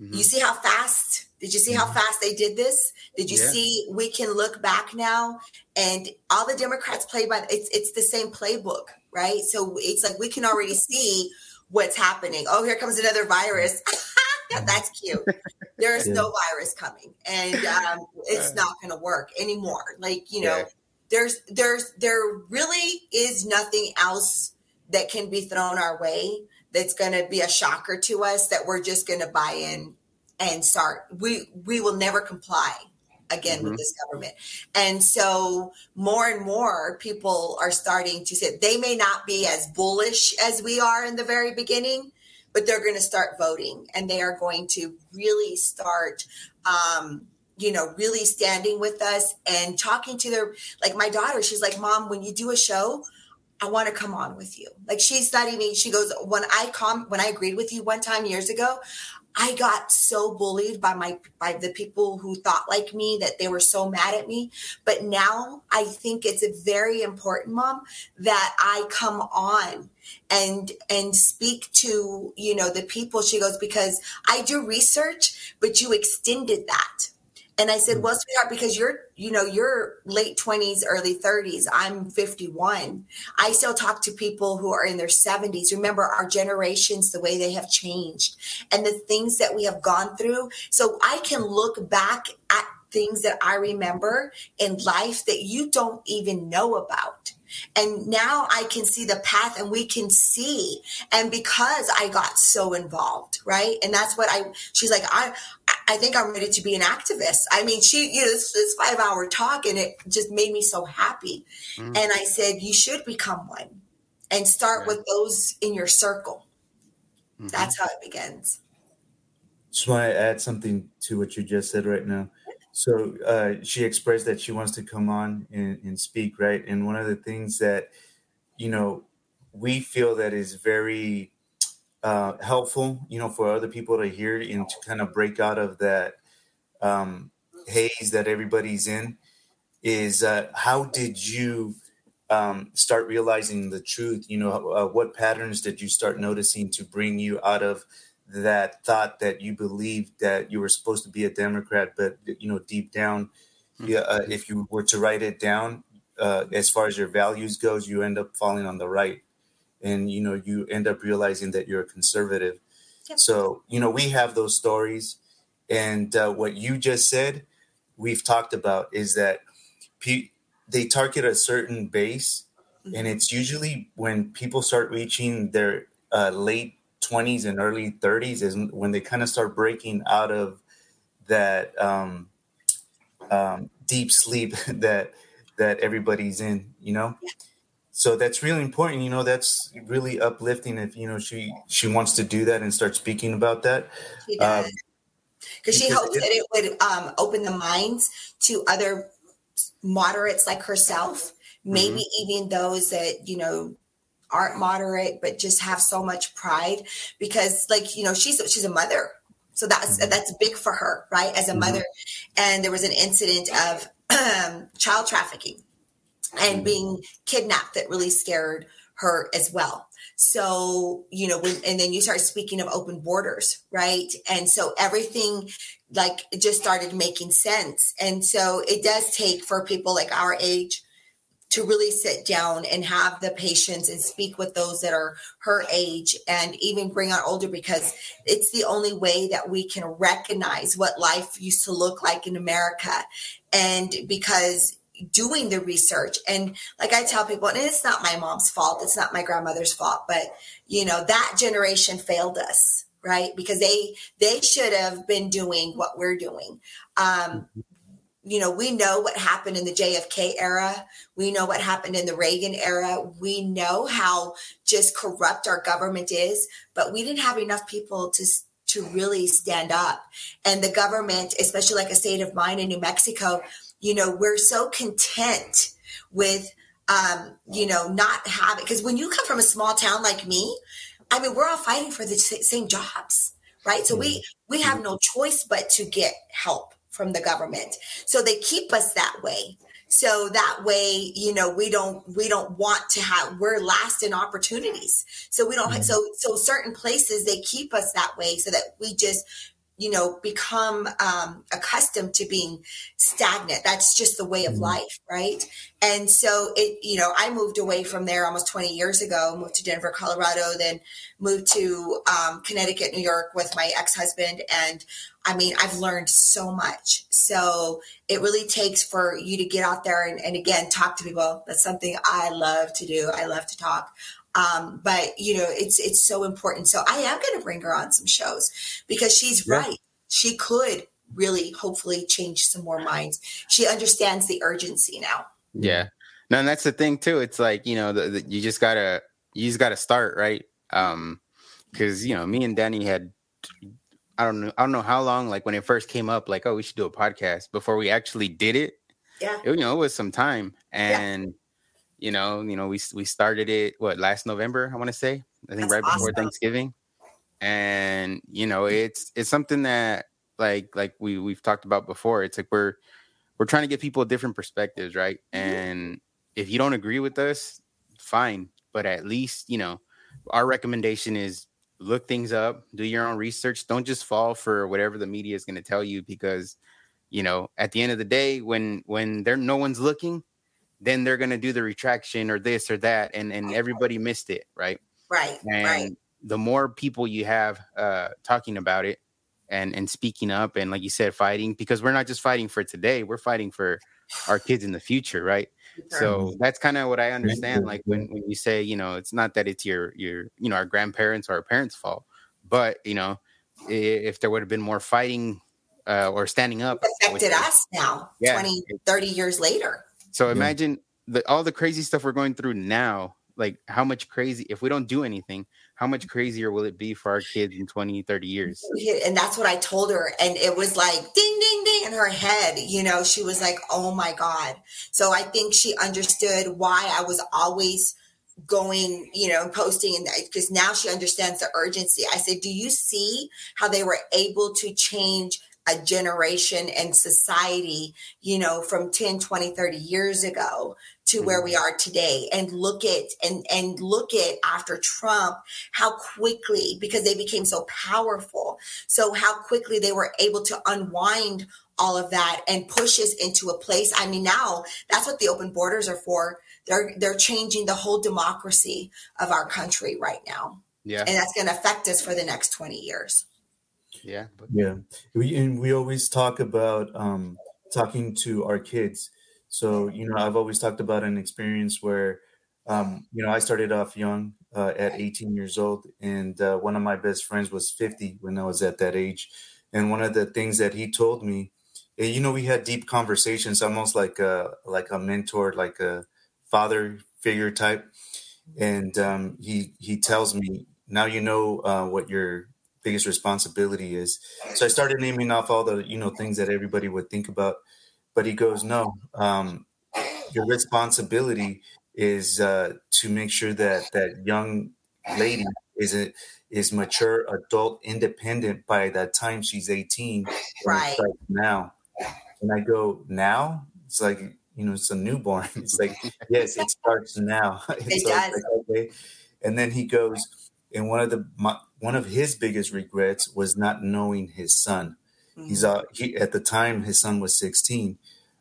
Mm-hmm. You see how fast, did you see how mm-hmm. fast they did this? Did you yeah. see, we can look back now and all the Democrats play by, it's, it's the same playbook, right? So it's like, we can already see what's happening. Oh, here comes another virus. That's cute. There is yeah. no virus coming, and um, it's not going to work anymore. Like you know, yeah. There's there's there really is nothing else that can be thrown our way that's going to be a shocker to us that we're just going to buy in and start. We we will never comply again mm-hmm. with this government. And so more and more people are starting to say they may not be as bullish as we are in the very beginning, but they're going to start voting and they are going to really start um, you know, really standing with us and talking to their like my daughter, she's like, Mom, when you do a show, I want to come on with you. Like she's not even, she goes, when I come, when I agreed with you one time years ago, I got so bullied by my by the people who thought like me that they were so mad at me. But now I think it's a very important, mom, that I come on and and speak to you know the people. She goes because I do research, but you extended that and I said, mm. well, sweetheart, because you're, you know, you're late 20s, early 30s. I'm 51. I still talk to people who are in their 70s. Remember, our generations, the way they have changed and the things that we have gone through. So I can look back at things that I remember in life that you don't even know about. And now I can see the path and we can see. And because I got so involved, right? And that's what I, she's like, I, I think I'm ready to be an activist. I mean, she, you know, this, this five hour talk and it just made me so happy. Mm-hmm. And I said, you should become one and start with those in your circle. Mm-hmm. That's how it begins. Just want to add something to what you just said right now. So uh, she expressed that she wants to come on and, and speak, right? And one of the things that you know we feel that is very uh, helpful, you know, for other people to hear and to kind of break out of that um, haze that everybody's in is uh, how did you um, start realizing the truth? You know, uh, what patterns did you start noticing to bring you out of that thought that you believed that you were supposed to be a Democrat, but you know deep down, mm-hmm. yeah, uh, if you were to write it down, uh, as far as your values goes, you end up falling on the right, and you know you end up realizing that you're a conservative. Yep. So you know we have those stories, and uh, what you just said, we've talked about is that pe- they target a certain base, mm-hmm. and it's usually when people start reaching their uh, late 20s and early 30s is when they kind of start breaking out of that um, um, deep sleep that that everybody's in you know so that's really important you know that's really uplifting if you know she she wants to do that and start speaking about that she does. Um, because she hopes that it would um, open the minds to other moderates like herself maybe mm-hmm. even those that you know aren't moderate but just have so much pride because like you know she's she's a mother so that's mm-hmm. that's big for her right as a mm-hmm. mother and there was an incident of um, child trafficking and mm-hmm. being kidnapped that really scared her as well so you know when and then you start speaking of open borders right and so everything like just started making sense and so it does take for people like our age to really sit down and have the patience and speak with those that are her age and even bring on older because it's the only way that we can recognize what life used to look like in America. And because doing the research and like I tell people, and it's not my mom's fault, it's not my grandmother's fault, but you know, that generation failed us right because they they should have been doing what we're doing um, you know, we know what happened in the JFK era. We know what happened in the Reagan era. We know how just corrupt our government is, but we didn't have enough people to to really stand up. And the government, especially like a state of mine in New Mexico, you know, we're so content with um, you know, not having because when you come from a small town like me, I mean, we're all fighting for the same jobs, right? So we we have no choice but to get help from the government. So they keep us that way. So that way, you know, we don't we don't want to have we're last in opportunities. So we don't mm-hmm. so so certain places they keep us that way so that we just you know become um, accustomed to being stagnant. That's just the way of mm-hmm. life right? And so it you know i moved away from there almost 20 years ago moved to denver colorado then moved to um, connecticut new york with my ex-husband. And i mean i've learned so much. So it really takes for you to get out there and, and again talk to people. That's something i love to do. I love to talk um, but you know, it's it's so important. So I am going to bring her on some shows because she's yeah. right. She could really, hopefully, change some more minds. She understands the urgency now. Yeah, no, and that's the thing too. It's like you know, the, the, you just gotta you just gotta start right. Um, because you know, me and Danny had I don't know I don't know how long like when it first came up, like oh we should do a podcast before we actually did it. Yeah, it, you know, it was some time and. Yeah you know, you know, we we started it what last November, I want to say. I think That's right awesome. before Thanksgiving. And you know, it's it's something that like like we we've talked about before. It's like we're we're trying to get people different perspectives, right? Mm-hmm. And if you don't agree with us, fine, but at least, you know, our recommendation is look things up, do your own research, don't just fall for whatever the media is going to tell you because you know, at the end of the day when when there no one's looking, then they're going to do the retraction or this or that and and everybody missed it right? Right and right. the more people you have uh talking about it and and speaking up and like you said fighting because we're not just fighting for today we're fighting for our kids in the future right? So that's kind of what i understand like when, when you say you know it's not that it's your your you know our grandparents or our parents fault but you know if there would have been more fighting uh, or standing up it affected us now yeah, 20 30 years later so imagine the, all the crazy stuff we're going through now like how much crazy if we don't do anything how much crazier will it be for our kids in 20 30 years? And that's what i told her and it was like ding ding ding in her head you know she was like oh my god. So i think she understood why i was always going you know posting and uh, because now she understands the urgency. I said do you see how they were able to change a generation and society, you know, from 10, 20, 30 years ago to where mm-hmm. we are today. And look at and and look at after Trump how quickly because they became so powerful. So how quickly they were able to unwind all of that and push us into a place. I mean now that's what the open borders are for. They're they're changing the whole democracy of our country right now. Yeah. And that's going to affect us for the next 20 years yeah but- yeah we and we always talk about um talking to our kids so, you know, I've always talked about an experience where, um, you know, I started off young uh, at 18 years old, and uh, one of my best friends was 50 when I was at that age. And one of the things that he told me, eh, you know, we had deep conversations, almost like a like a mentor, like a father figure type. And um, he he tells me, now you know uh, what your biggest responsibility is. So I started naming off all the you know things that everybody would think about but he goes, no, um, your responsibility is uh, to make sure that that young lady is a, is mature, adult, independent by that time she's 18. Right. Like now. And I go, now? It's like, you know, it's a newborn. It's like, yes, it starts now. It does. Like, okay. And then he goes, and one of the my, one of his biggest regrets was not knowing his son. Mm-hmm. He's uh, he at the time his son was 16,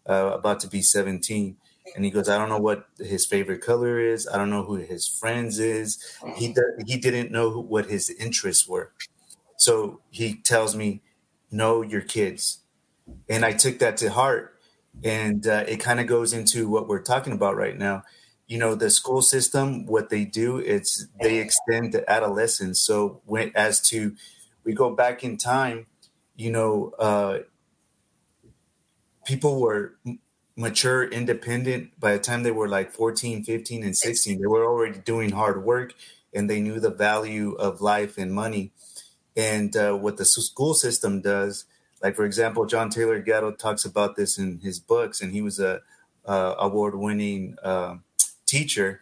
uh, about to be 17, and he goes, I don't know what his favorite color is. I don't know who his friends is. He he didn't know who, what his interests were. So he tells me, know your kids, and I took that to heart, and uh, it kind of goes into what we're talking about right now you know the school system what they do it's they extend the adolescence so when as to we go back in time you know, uh, people were mature, independent by the time they were like 14, 15, and 16. They were already doing hard work and they knew the value of life and money. And uh, what the school system does, like for example, John Taylor Gatto talks about this in his books, and he was a uh, award-winning uh, teacher,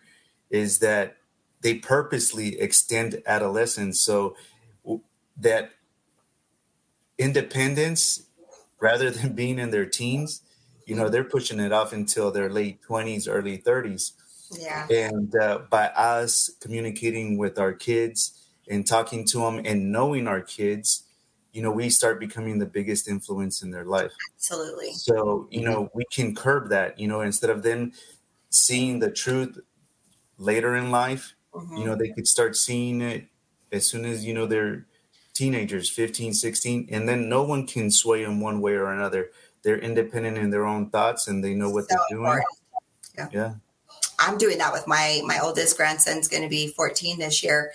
is that they purposely extend adolescence so that independence rather than being in their teens you know they're pushing it off until their late 20s early 30s yeah. And uh, by us communicating with our kids and talking to them and knowing our kids you know we start becoming the biggest influence in their life. Absolutely. So you know we can curb that you know instead of them seeing the truth later in life mm-hmm. you know they could start seeing it as soon as you know they're teenagers 15 16 and then no one can sway them one way or another they're independent in their own thoughts and they know what so they're doing yeah. yeah i'm doing that with my my oldest grandson's going to be 14 this year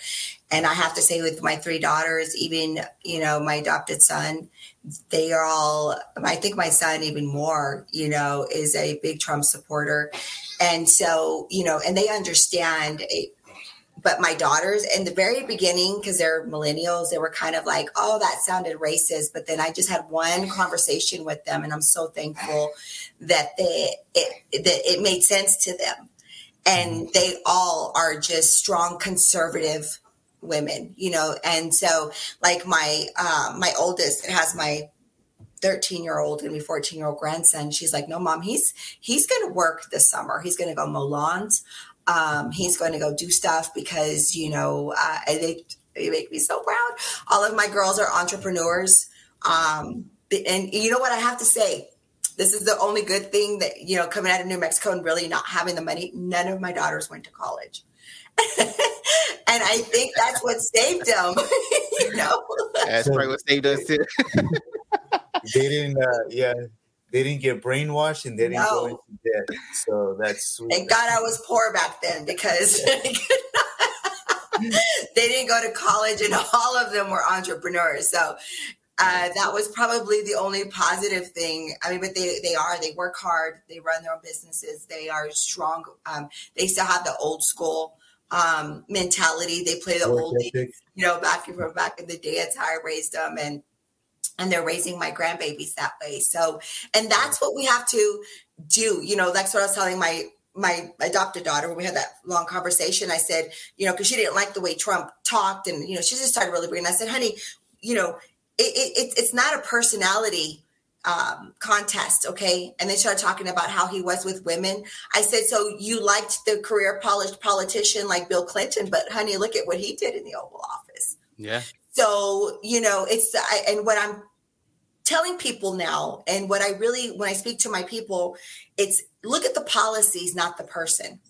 and i have to say with my three daughters even you know my adopted son they are all i think my son even more you know is a big trump supporter. And so you know and they understand but my daughters in the very beginning because they're millennials they were kind of like oh that sounded racist but then i just had one conversation with them and i'm so thankful that they it that it made sense to them. And they all are just strong conservative women you know and so like my uh, my oldest it has my 13 year old and my 14 year old grandson she's like no mom he's he's gonna work this summer he's gonna go mow lawns um, he's going to go do stuff because, you know, uh, they, they make me so proud. All of my girls are entrepreneurs. Um, and you know what I have to say? This is the only good thing that, you know, coming out of New Mexico and really not having the money. None of my daughters went to college. and I think that's what saved them. you know, that's probably what saved us too. they didn't, uh, yeah, they didn't get brainwashed and they didn't no. go into debt. So that's sweet. Thank God I was poor back then because they didn't go to college and all of them were entrepreneurs. So uh, that was probably the only positive thing. I mean, but they, they are, they work hard, they run their own businesses, they are strong. Um, they still have the old school um, mentality. They play the old, you know, back from back in the day. That's how I raised them. And, and they're raising my grandbabies that way. So, and that's what we have to do. You know, that's what I was telling my my adopted daughter when we had that long conversation i said you know because she didn't like the way trump talked and you know she just started really bringing i said honey you know it, it, it's not a personality um, contest, okay? And they started talking about how he was with women. I said, so you liked the career polished politician like Bill Clinton, but honey, look at what he did in the Oval Office. Yeah. So you know, it's I, and what I'm telling people now, and what I really when I speak to my people, it's look at the policies, not the person.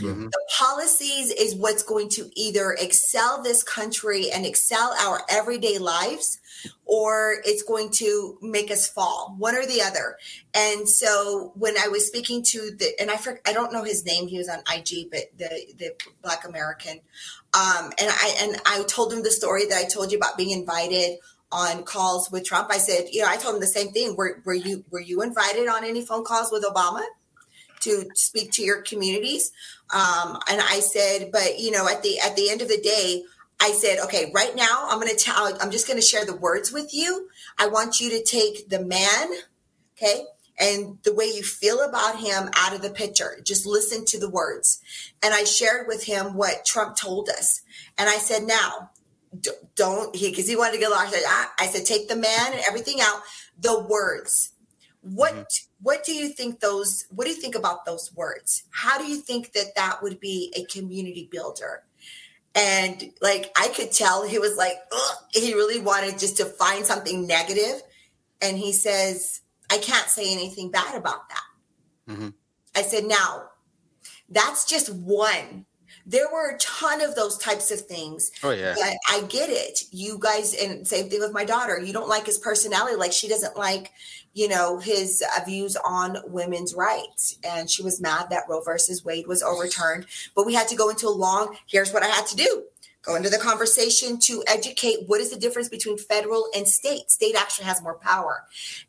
Mm-hmm. The policies is what's going to either excel this country and excel our everyday lives, or it's going to make us fall, one or the other. And so when I was speaking to the, and I I don't know his name, he was on IG, but the the Black American, um, and I and I told him the story that I told you about being invited on calls with Trump. I said, you know, I told him the same thing. Were were you were you invited on any phone calls with Obama? To speak to your communities. Um, and I said, but you know, at the at the end of the day, I said, okay, right now I'm going to tell, I'm just going to share the words with you. I want you to take the man, okay, and the way you feel about him out of the picture. Just listen to the words. And I shared with him what Trump told us. And I said, now, don't he because he wanted to get lost. I said, take the man and everything out. The words. What mm-hmm. what do you think those? What do you think about those words? How do you think that that would be a community builder? And like I could tell he was like, Ugh. he really wanted just to find something. And he says, I can't say anything bad about that. Mm-hmm. I said, now that's just one there were a ton of those types of things. Oh yeah. But I get it. You guys and same thing with my daughter. You don't like his personality. Like she doesn't like, you know, his uh, views on women's rights. And she was mad that Roe versus Wade was overturned. But we had to go into a long, here's what I had to do go into the conversation to educate what is the difference between federal and state. State actually has more power.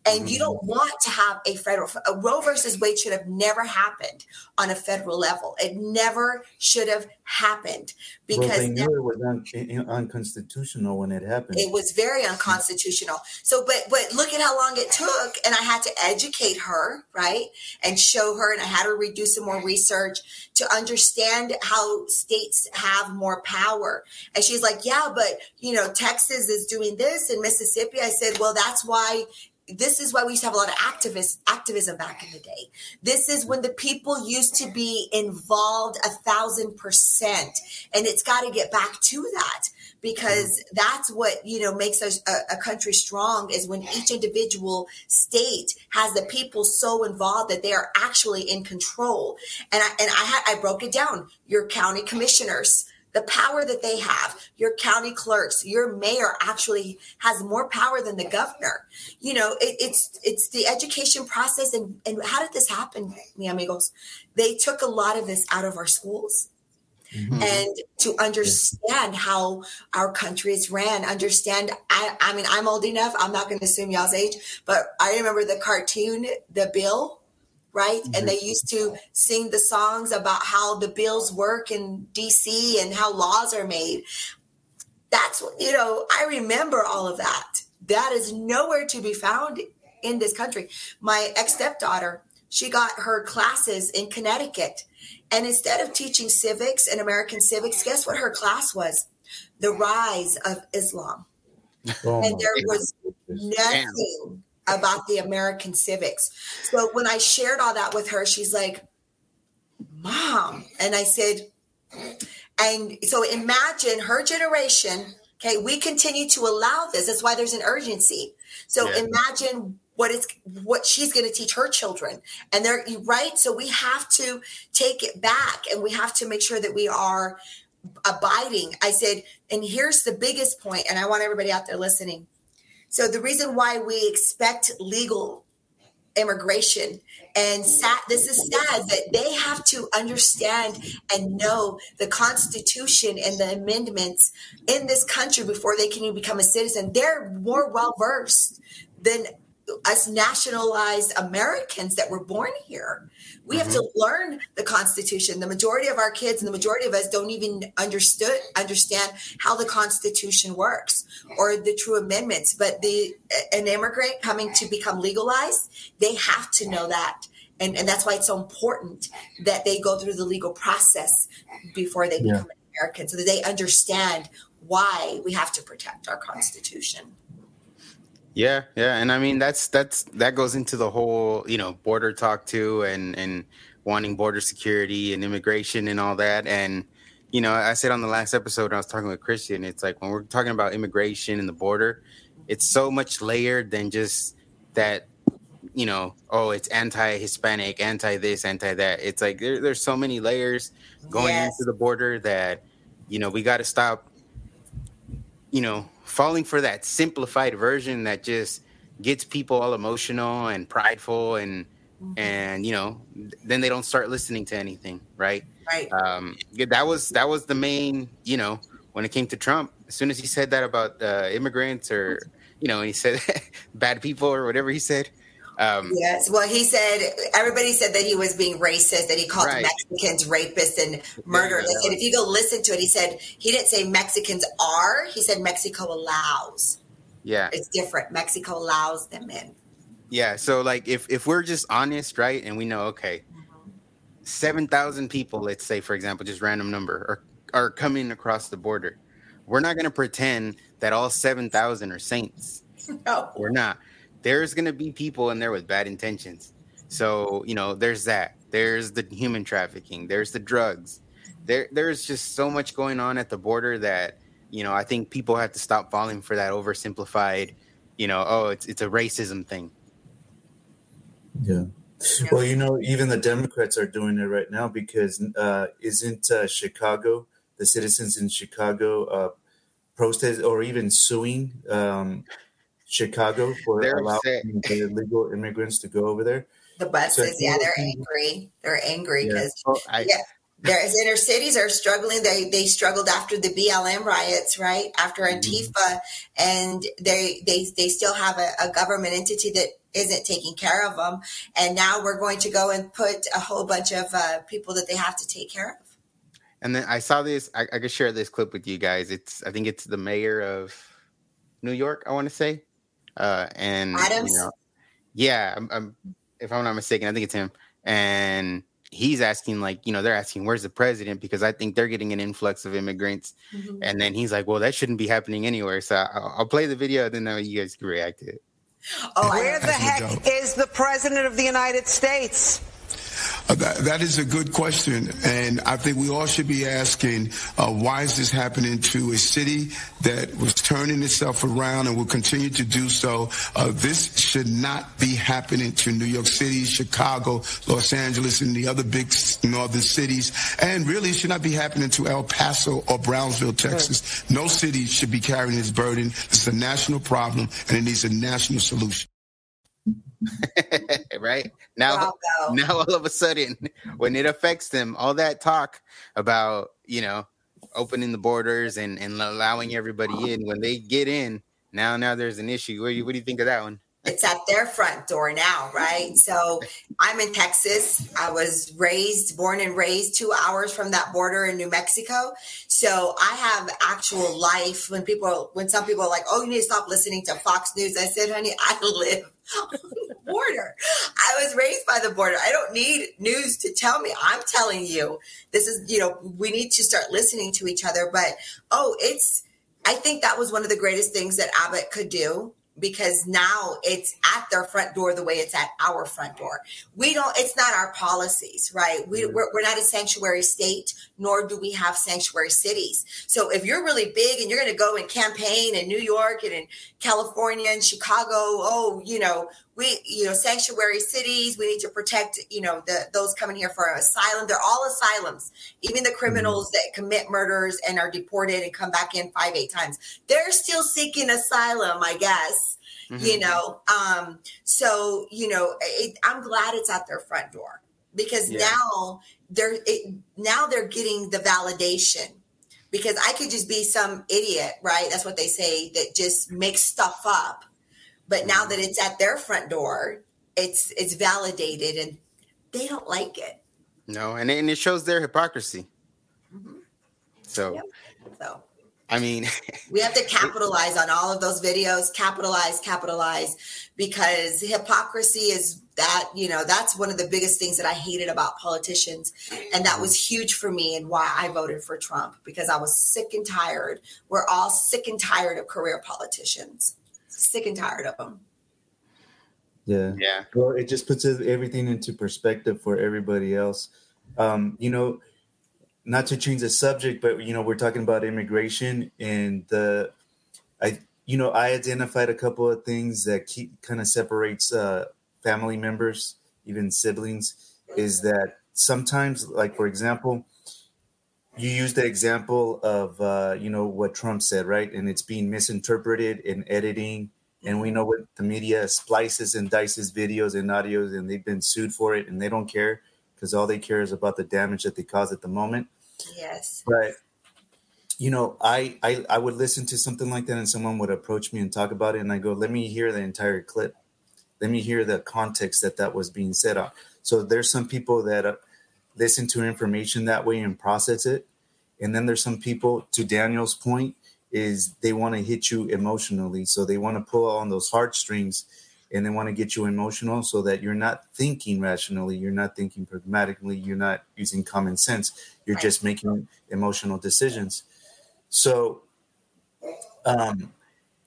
And mm-hmm. you don't mm-hmm. want to have a federal, a Roe versus Wade should have never happened on a federal level. It never should have happened because well, they knew it was un- unconstitutional when it happened. It was very unconstitutional. So, but but look at how long it took, and I had to educate her, right, and show her, and I had her redo some more research to understand how states have more power. And she's like, "Yeah, but you know, Texas is doing this, and Mississippi." I said, "Well, that's why this is why we used to have a lot of activist activism back in the day. This is when the people used to be involved a thousand percent, and it's got to get back to that because mm-hmm. that's what you know makes us a, a, country strong is when each individual state has the people so involved that they are actually in control. And I and I had I broke it down. Your county commissioners the power that they have. Your county clerks, your mayor actually has more power than the governor. You know, it, it's it's the education process. And, and how did this happen, mi amigos? They took a lot of this out of our schools. Mm-hmm. And to understand how our country is ran, understand. I, I mean, I'm old enough. I'm not going to assume y'all's age, but I remember the cartoon, The Bill right? Mm-hmm. And they used to sing the songs about how the bills work in DC and how laws are made. That's what, you know, I remember all of that. That is nowhere to be found in this country. My ex stepdaughter, she got her classes in Connecticut. And instead of teaching civics and American civics, guess what her class was? The rise of Islam. Oh and there was nothing about the American civics. So when I shared all that with her, she's like, Mom. And I said, and so imagine her generation. Okay, we continue to allow this. That's why there's an urgency. So yeah. imagine it's what she's going to teach her children and they're right so we have to take it back and we have to make sure that we are abiding i said and here's the biggest point and i want everybody out there listening so the reason why we expect legal immigration and sad, this is sad that they have to understand and know the constitution and the amendments in this country before they can even become a citizen they're more well versed than us nationalized Americans that were born here. We mm-hmm. have to learn the Constitution. The majority of our kids and the majority of us don't even understood understand how the Constitution works or the true amendments. But the an immigrant coming to become legalized, they have to know that. And, and that's why it's so important that they go through the legal process before they become yeah. American so that they understand why we have to protect our Constitution. Yeah, yeah, and I mean that's that's that goes into the whole you know border talk too, and and wanting border security and immigration and all that. And you know, I said on the last episode I was talking with Christian, it's like when we're talking about immigration and the border, it's so much layered than just that. You know, oh, it's anti-Hispanic, anti this, anti that. It's like there, there's so many layers going yes. into the border that you know we got to stop. You know, falling for that simplified version that just gets people all emotional and prideful and mm-hmm. and you know then they don't start listening to anything right right um that was that was the main you know when it came to trump as soon as he said that about uh, immigrants or you know he said bad people or whatever he said um, yes. Well, he said everybody said that he was being racist, that he called right. Mexicans rapists and murderers. Yeah, said if you go listen to it, he said he didn't say Mexicans are. He said Mexico allows. Yeah, it's different. Mexico allows them in. Yeah. So like, if if we're just honest, right, and we know, okay, mm-hmm. seven thousand people, let's say, for example, just random number, are are coming across the border. We're not going to pretend that all seven thousand are saints. No, we're not there's going to be people in there with bad intentions. So, you know, there's that. There's the human trafficking, there's the drugs. There there's just so much going on at the border that, you know, I think people have to stop falling for that oversimplified, you know, oh, it's it's a racism thing. Yeah. Well, you know, even the Democrats are doing it right now because uh, isn't uh, Chicago, the citizens in Chicago, uh, protest or even suing um, Chicago for they're allowing the illegal immigrants to go over there. The buses, so, yeah, they're angry. They're angry because yeah. Oh, yeah, there's inner cities are struggling. They they struggled after the BLM riots, right? After mm-hmm. Antifa, mm-hmm. and they they they still have a, a government entity that isn't taking care of them. And now we're going to go and put a whole bunch of uh, people that they have to take care of. And then I saw this. I, I could share this clip with you guys. It's I think it's the mayor of New York. I want to say uh, and Adams. You know, yeah, I'm, I'm, if I'm not mistaken, I think it's him. And he's asking, like, you know, they're asking, "Where's the president?" Because I think they're getting an influx of immigrants. Mm-hmm. And then he's like, "Well, that shouldn't be happening anywhere." So I'll, I'll play the video, then you guys can react to it. Oh, where the heck is the president of the United States? Uh, that, that is a good question, and I think we all should be asking, uh, why is this happening to a city that was turning itself around and will continue to do so? Uh, this should not be happening to New York City, Chicago, Los Angeles, and the other big northern cities, and really it should not be happening to El Paso or Brownsville, Texas. No city should be carrying this burden. It's a national problem, and it needs a national solution. right now now all of a sudden when it affects them all that talk about you know opening the borders and and allowing everybody in when they get in now now there's an issue what do you, what do you think of that one it's at their front door now, right? So I'm in Texas. I was raised, born and raised two hours from that border in New Mexico. So I have actual life when people, when some people are like, oh, you need to stop listening to Fox News. I said, honey, I live border. I was raised by the border. I don't need news to tell me. I'm telling you, this is, you know, we need to start listening to each other. But, oh, it's, I think that was one of the greatest things that Abbott could do because now it's at their front door the way it's at our front door. We don't, it's not our policies, right? We, mm-hmm. we're, we're not a sanctuary state, nor do we have sanctuary cities. So if you're really big and you're going to go and campaign in New York and in California and Chicago, oh, you know, we, you know, sanctuary cities. We need to protect, you know, the those coming here for asylum. They're all asylums. Even the criminals mm-hmm. that commit murders and are deported and come back in five, eight times, they're still seeking asylum, I guess. Mm-hmm. You know, um, so you know, it, I'm glad it's at their front door because yeah. now they're it, now they're getting the validation because I could just be some idiot, right? That's what they say that just makes stuff up. But now that it's at their front door, it's it's validated and they don't like it. No, and it, and it shows their hypocrisy. Mm-hmm. So, yep. so I mean, we have to capitalize on all of those videos, capitalize, capitalize, because hypocrisy is that, you know, that's one of the biggest things that I hated about politicians. And that was huge for me and why I voted for Trump because I was sick and tired. We're all sick and tired of career politicians, sick and tired of them. Yeah. Yeah. Well, it just puts everything into perspective for everybody else. Um, you know, not to change the subject, but you know, we're talking about immigration and the I you know, I identified a couple of things that keep kind of separates uh, family members, even siblings, is that sometimes, like for example, you use the example of uh, you know what Trump said, right? And it's being misinterpreted in editing, and we know what the media splices and dices videos and audios, and they've been sued for it, and they don't care because all they care is about the damage that they cause at the moment. Yes. But you know, I, I I would listen to something like that, and someone would approach me and talk about it, and I go, "Let me hear the entire clip. Let me hear the context that that was being said on." So there's some people that uh, listen to information that way and process it, and then there's some people, to Daniel's point, is they want to hit you emotionally, so they want to pull on those heartstrings and they want to get you emotional so that you're not thinking rationally, you're not thinking pragmatically, you're not using common sense, you're right. just making emotional decisions. So, um,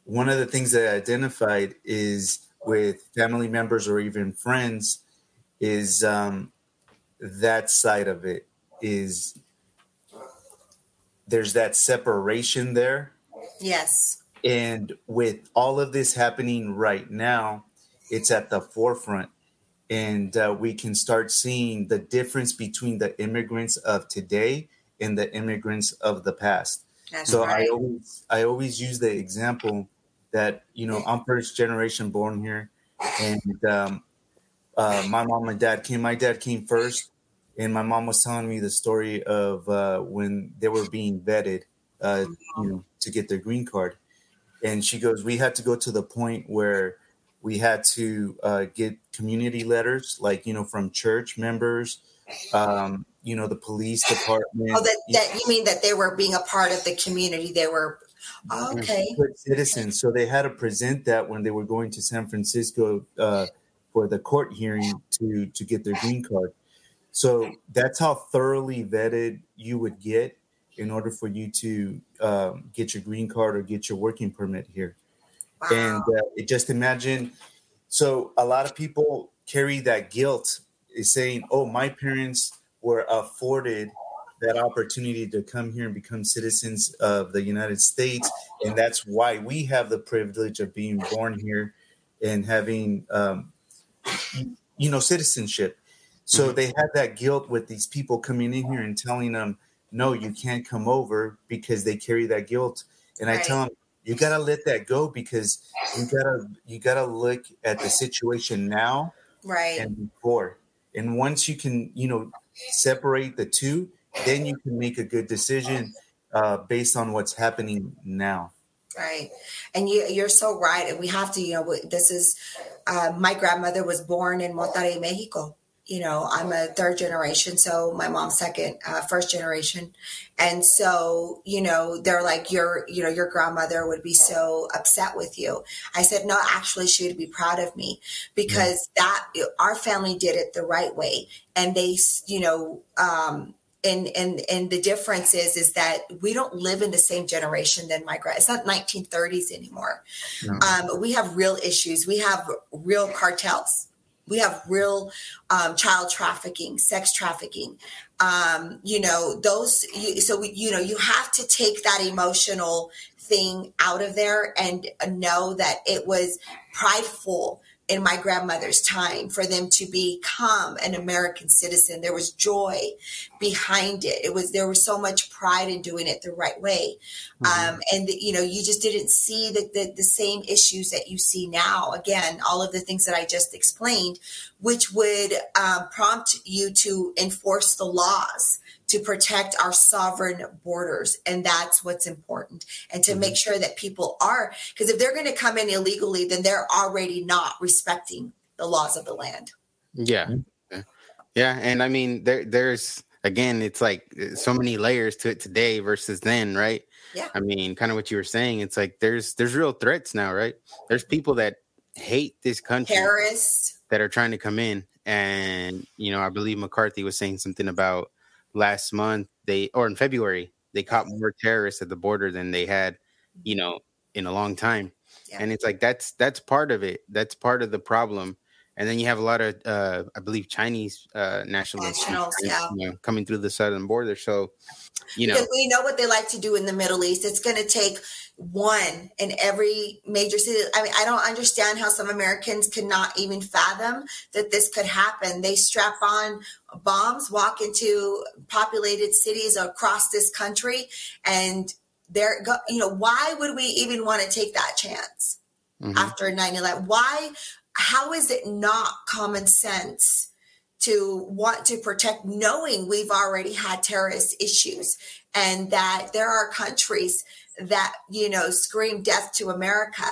one of the things that I identified is with family members or even friends is um, that side of it is there's that separation there. Yes. And with all of this happening right now, it's at the forefront and uh, we can start seeing the difference between the immigrants of today and the immigrants of the past. That's so right. I always I always use the example that you know I'm first generation born here, and um, uh, my mom and dad came. My dad came first, and my mom was telling me the story of uh, when they were being vetted, uh, you know, to get their green card, and she goes, "We had to go to the point where." we had to uh, get community letters, like you know, from church members, um, you know, the police department. Oh, that, that you mean that they were being a part of the community? They were oh, okay. Citizens, so they had to present that when they were going to San Francisco uh, for the court hearing to to get their green card. So that's how thoroughly vetted you would get in order for you to um, get your green card or get your working permit here. Wow. And uh, it just imagine. So a lot of people carry that guilt, is saying, "Oh, my parents were afforded that opportunity to come here and become citizens of the United States, and that's why we have the privilege of being born here and having, um, you know, citizenship." So mm-hmm. they had that guilt with these people coming in here and telling them, "No, you can't come over," because they carry that guilt. And right. I tell them, you gotta let that go because you gotta you gotta look at the situation now right and before and once you can you know separate the two then you can make a good decision uh, based on what's happening now right and you you're so right and we have to you know this is uh, my grandmother was born in monterrey mexico you know, I'm a third generation, so my mom's second, uh, first generation. And so, you know, they're like, your, you know, your grandmother would be so upset with you. I said, no, actually, she would be proud of me because yeah. that our family did it the right way. And they, you know, um, and and and the difference is is that we don't live in the same generation than my grand. It's not 1930s anymore. No. Um, we have real issues. We have real cartels we have real um, child trafficking, sex trafficking. Um, you know, those, you, so, we, you know, you have to take that emotional thing out of there and know that it was prideful in my grandmother's time for them to become an American citizen. There was joy behind it. It was there was so much pride in doing it the right way, mm-hmm. um, and the, you know you just didn't see the, the the same issues that you see now. Again, all of the things that I just explained, which would um, prompt you to enforce the laws to protect our sovereign borders. And that's what's important. And to mm-hmm. make sure that people are, because if they're going to come in illegally, then they're already not respecting the laws of the land. Yeah. Yeah. And I mean, there, there's, again, it's like eh, so many layers to it today versus then, right? Yeah. I mean, kind of what you were saying. It's like there's there's real threats now, right? There's people that hate this country, terrorists that are trying to come in, and you know, I believe McCarthy was saying something about last month they or in February they caught more terrorists at the border than they had, you mm-hmm. know, in a long time. Yeah. And it's like that's that's part of it. That's part of the problem. And then you have a lot of, uh, I believe, Chinese uh, nationalists, Nationals, yeah. you know, coming through the southern border. So, you know, because we know what they like to do in the Middle East. It's going to take one in every major city. I mean, I don't understand how some Americans cannot even fathom that this could happen. They strap on bombs, walk into populated cities across this country, and they're, you know, why would we even want to take that chance? Mm-hmm. After 9 11, why how is it not common sense to want to protect knowing we've already had terrorist issues and that there are countries that you know scream death to america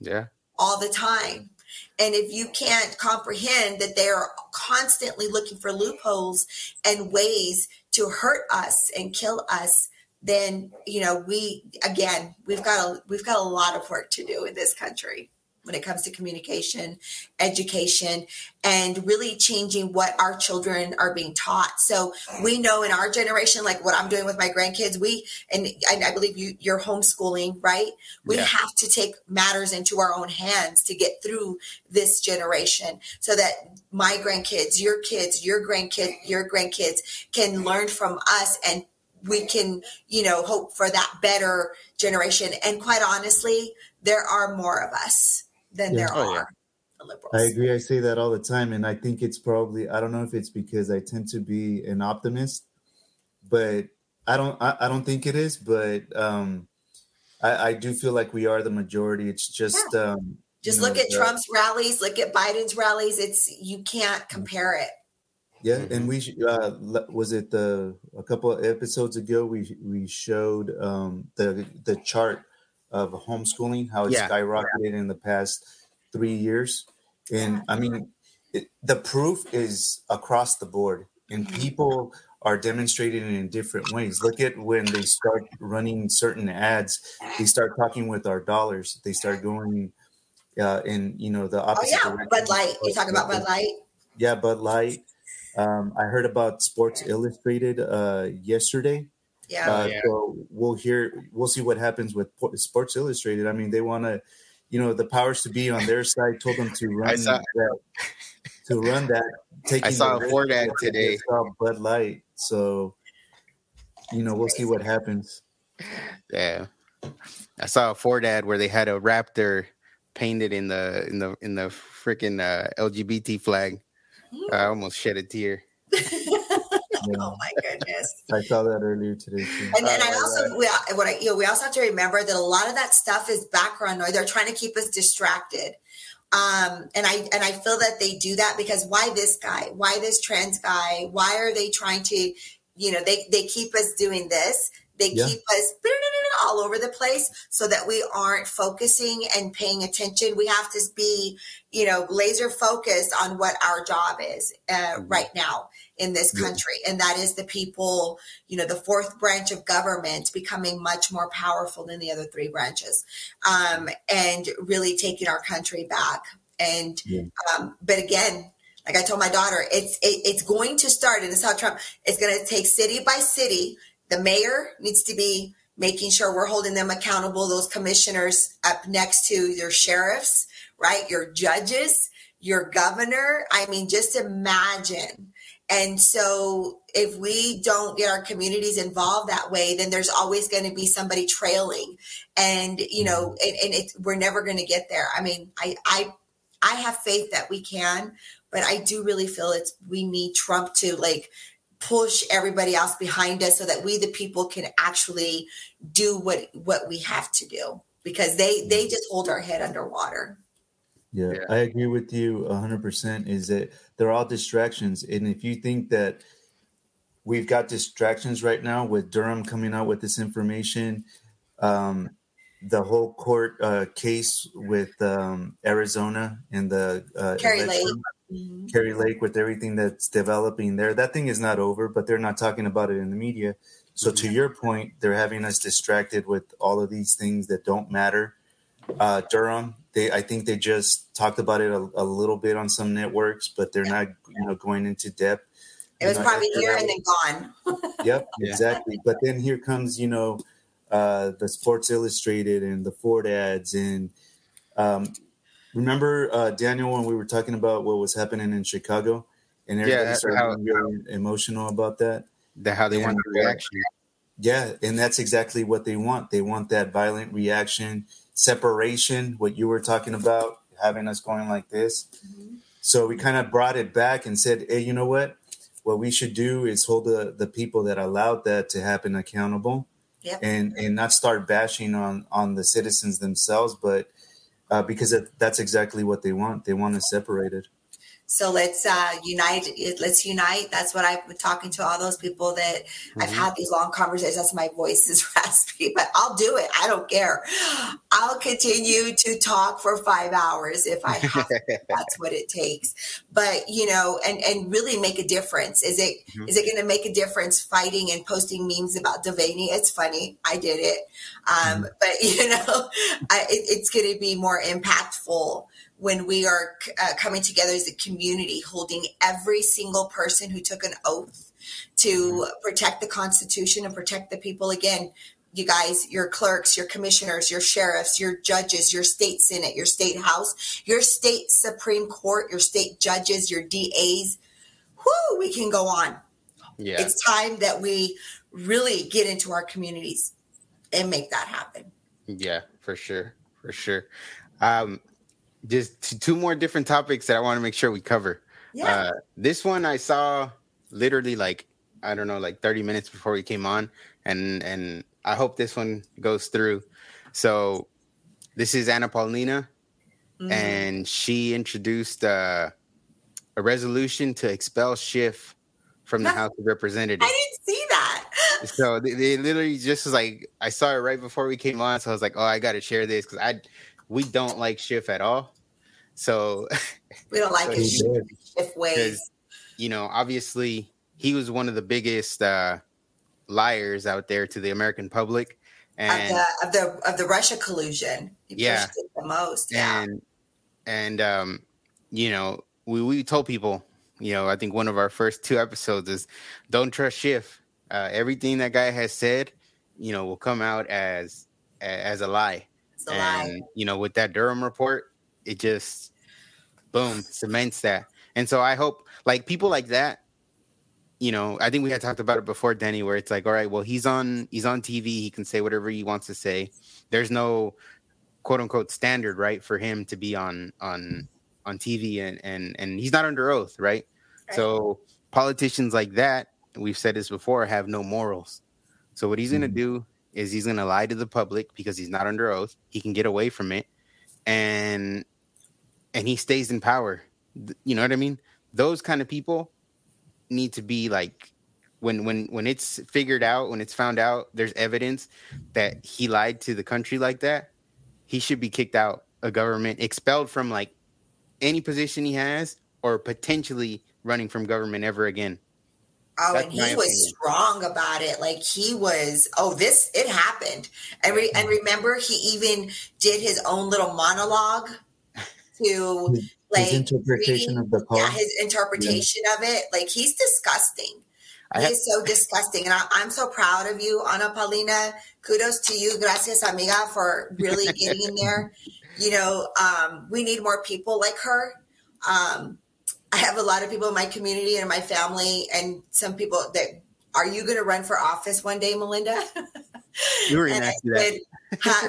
yeah. all the time? And if you can't comprehend that they're constantly looking for loopholes and ways to hurt us and kill us then you know we again we've got a we've got a lot of work to do in this country when it comes to communication, education, and really changing what our children are being taught. So we know in our generation, like what I'm doing with my grandkids, we and I, believe you you're homeschooling, right? We yeah. have to take matters into our own hands to get through this generation so that my grandkids, your kids, your grandkid, your grandkids can learn from us and we can, you know, hope for that better generation. And quite honestly, there are more of us than yeah. there oh, are yeah. the liberals. I agree. I say that all the time, and I think it's probably I don't know if it's because I tend to be an optimist, but I don't I, I don't think it is, but um, I, I do feel like we are the majority. It's just yeah. um, just look know, at Trump's rallies, look at Biden's rallies. It's you can't compare it. Yeah, and mm-hmm. we uh, was it the a couple of episodes ago we we showed um, the the chart of homeschooling, how it's yeah. skyrocketed in the past three years. And I mean, it, the proof is across the board, and mm-hmm. people are demonstrating it in different ways. Look at when they start running certain ads, they start talking with our dollars, they start going uh, in, you know, the oh, opposite. Oh, yeah, direction. Bud Light. You're talking about Bud Light? Yeah, Bud Light. Um, I heard about Sports Illustrated uh, yesterday. Yeah. Uh, yeah. So we'll hear, we'll see what happens with Sports Illustrated. I mean, they want to, you know, the powers to be on their side told them to run saw, that, to run that. Taking I saw a Ford ad today. Bud Light. So, you know, we'll see what happens. Yeah. I saw a Ford ad where they had a raptor painted in the in the in the freaking uh, LGBT flag. I almost shed a tear. Yeah. Oh my goodness! I saw that earlier today too. And then I also we, what I, you know, we also have to remember that a lot of that stuff is background noise. They're trying to keep us distracted. Um, and I and I feel that they do that because why this guy? Why this trans guy? Why are they trying to, you know, they they keep us doing this. They yeah. keep us all over the place so that we aren't focusing and paying attention. We have to be, you know, laser focused on what our job is uh, mm-hmm. right now in this country. Yeah. And that is the people, you know, the fourth branch of government becoming much more powerful than the other three branches um, and really taking our country back. And, yeah. um, but again, like I told my daughter, it's it, it's going to start, and it's how Trump. It's going to take city by city. The mayor needs to be making sure we're holding them accountable. Those commissioners up next to your sheriffs, right? Your judges, your governor. I mean, just imagine and so if we don't get our communities involved that way, then there's always going to be somebody trailing. And, you know, mm-hmm. and, and it, we're never going to get there. I mean, I, I, I have faith that we can, but I do really feel it's we need Trump to like push everybody else behind us so that we the people can actually do what what we have to do because they they just hold our head underwater. Yeah, yeah. I agree with you 100% is that they're all distractions and if you think that we've got distractions right now with Durham coming out with this information um, the whole court uh, case with um, Arizona and the uh, Kari Lake. Mm-hmm. Kari Lake with everything that's developing there. That thing is not over, but they're not talking about it in the media. So mm-hmm. to your point, they're having us distracted with all of these things that don't matter. Uh, Durham, they I think they just talked about it a, a little bit on some networks, but they're not you know going into depth. It was you know, probably here and then gone. yep, exactly. But then here comes you know uh, the Sports Illustrated and the Ford ads. And um, remember, uh, Daniel, when we were talking about what was happening in Chicago, and everybody yeah, started how, getting emotional about that. The how they and, want the reaction. Yeah, and that's exactly what they want. They want that violent reaction, separation. What you were talking about, having us going like this. Mm-hmm. So we kind of brought it back and said, "Hey, you know what? What we should do is hold the the people that allowed that to happen accountable." yep. and and not start bashing on on the citizens themselves, but uh, because that's exactly what they want. They want to separate it. So let's uh, unite. Let's unite. That's what I've been talking to all those people that mm-hmm. I've had these long conversations. That's my voice is raspy, but I'll do it. I don't care. I'll continue to talk for five hours if I have. that's what it takes. But you know, and and really make a difference. Is it mm-hmm. is it going to make a difference fighting and posting memes about Devaney? It's funny. I did it, um, mm-hmm. but you know, I, it, it's going to be more impactful when we are uh, coming together as a community, holding every single person who took an oath to mm-hmm. protect the Constitution and protect the people. Again, you guys, your clerks, your commissioners, your sheriffs, your judges, your state senate, your state house, your state supreme court, your state judges, your DAs. Whoo, we can go on. Yeah. It's time that we really get into our communities and make that happen. Yeah, for sure. For sure. Um, just two more different topics that I want to make sure we cover. Yeah. Uh, this one I saw literally like I don't know, like 30 minutes before we came on, and and I hope this one goes through. So this is Anna Paulina, mm-hmm. and she introduced uh, a resolution to expel Schiff from the House of Representatives. I didn't see that. so they, they, literally just was like, I saw it right before we came on, so I was like, oh, I got to share this because I we don't like Schiff at all. So we don't like so his Schiff ways. You know, obviously he was one of the biggest uh, liars out there to the American public. And of the of the, of the Russia collusion. He yeah. the most. Yeah. And and um, you know, we, we told people, you know, I think one of our first two episodes is don't trust Schiff. Uh, everything that guy has said, you know, will come out as as a lie. A and lie. you know, with that Durham report, it just boom cements that. And so I hope like people like that, you know, I think we had talked about it before, Denny, where it's like, all right, well, he's on he's on TV, he can say whatever he wants to say. There's no quote unquote standard, right, for him to be on on on TV and and and he's not under oath, right? right. So politicians like that, we've said this before, have no morals. So what he's mm-hmm. gonna do is he's gonna lie to the public because he's not under oath. He can get away from it, and and he stays in power. You know what I mean? Those kind of people need to be like when when when it's figured out, when it's found out, there's evidence that he lied to the country like that. He should be kicked out of government, expelled from like any position he has, or potentially running from government ever again. Oh, That's and he was opinion. strong about it. Like he was, oh, this it happened. And, re, and remember, he even did his own little monologue to his, like his interpretation reading, of the poem. Yeah, his interpretation yeah. of it. Like he's disgusting. He have, is so disgusting. And I, am so proud of you, Anna Paulina. Kudos to you. Gracias, amiga, for really getting in there. You know, um, we need more people like her. Um, I have a lot of people in my community and my family, and some people that are you going to run for office one day, Melinda? You were going to ask that.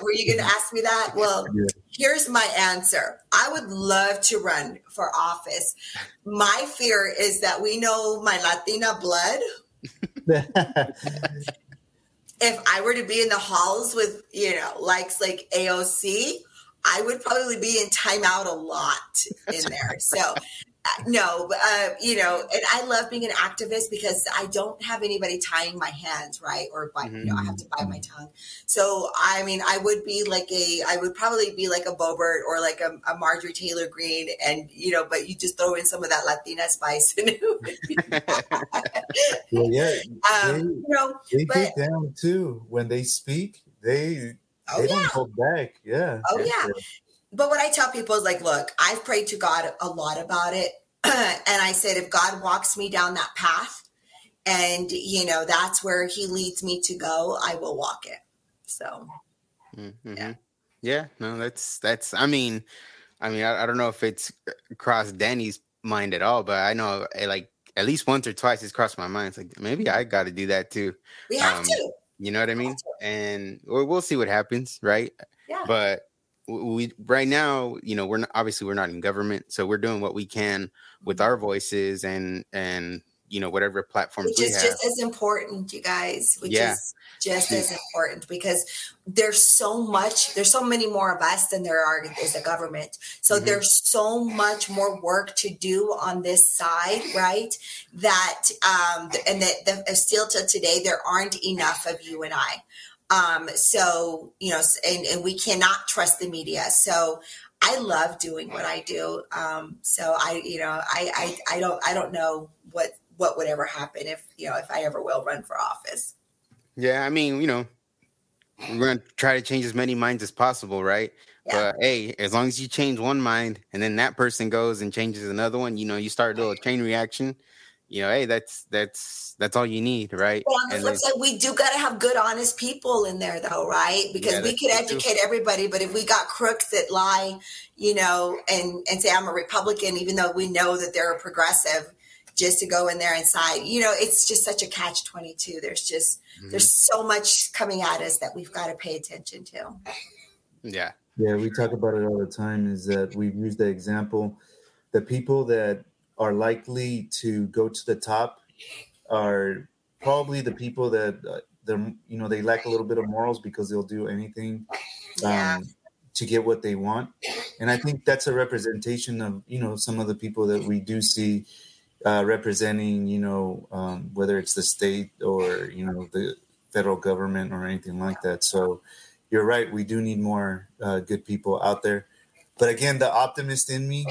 Were you going to ask me that? Well, yeah. here's my answer. I would love to run for office. My fear is that we know my Latina blood. if I were to be in the halls with, you know, likes like AOC, I would probably be in timeout a lot in there. So no, uh, you know, and I love being an activist because I don't have anybody tying my hands, right? Or mm-hmm. you know, I have to bite my tongue. So, I mean, I would be like a, I would probably be like a Boebert or like a, a Marjorie Taylor Greene, and you know, but you just throw in some of that Latina spice. well, yeah, um, they, you know, they but, get down too when they speak. They oh, they don't hold back. Yeah. Oh yeah but what I tell people is like, look, I've prayed to God a lot about it. and I said, if God walks me down that path and, you know, that's where he leads me to go, I will walk it. So, mm-hmm. yeah. Yeah. No, that's, that's, I mean, I mean, I, I don't know if it's crossed Danny's mind at all, but I know eh, like at least once or twice it's crossed my mind. It's like, maybe I got to do that too. We have um, to. You know what I mean? And we'll, we'll see what happens. Right. Yeah. But we right now you know we're not, obviously we're not in government so we're doing what we can with our voices and and you know whatever platforms which is just as important you guys which yeah. is just as important because there's so much there's so many more of us than there are is a government so mm-hmm. there's so much more work to do on this side right that um and that the, still to today there aren't enough of you and i um, so, you know, and, and we cannot trust the media. So I love doing what I do. Um, so I, you know, I, I, I don't, I don't know what, what would ever happen if, you know, if I ever will run for office. Yeah. I mean, you know, we're going to try to change as many minds as possible. Right. Yeah. But hey, as long as you change one mind and then that person goes and changes another one, you know, you start a little chain reaction you know, hey, that's that's that's all you need, right? But on the and flip side, we do got to have good, honest people in there, though, right? Because yeah, we could educate too. everybody, but if we got crooks that lie, you know, and and say I'm a Republican, even though we know that they're a progressive, just to go in there and side, you know, it's just such a catch twenty two. There's just mm-hmm. there's so much coming at us that we've got to pay attention to. Yeah, yeah, we talk about it all the time. Is that we've used the example, the people that are likely to go to the top are probably the people that uh, they're you know they lack a little bit of morals because they'll do anything um, to get what they want. And i think that's a representation of you know some of the people that we do see uh, representing you know um, whether it's the state or you know the federal government or anything like that. So you're right we do need more uh, good people out there. But again the optimist in me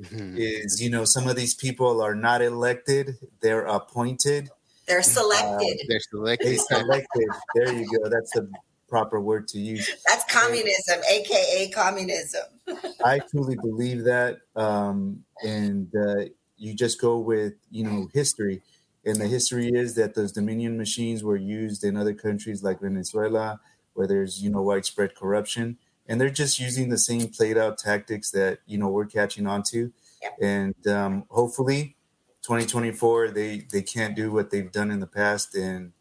mm-hmm. is you know some of these people are not elected; they're appointed. They're selected. Uh, they're selected. They're selected. there you go. That's the proper word to use. That's communism, and, aka communism. I truly believe that, um, and uh, you just go with you know history, and the history is that those Dominion machines were used in other countries like Venezuela, where there's you know widespread corruption and they're just using the same played out tactics that you know we're catching on to. And um, hopefully 2024 they they can't do what they've done in the past and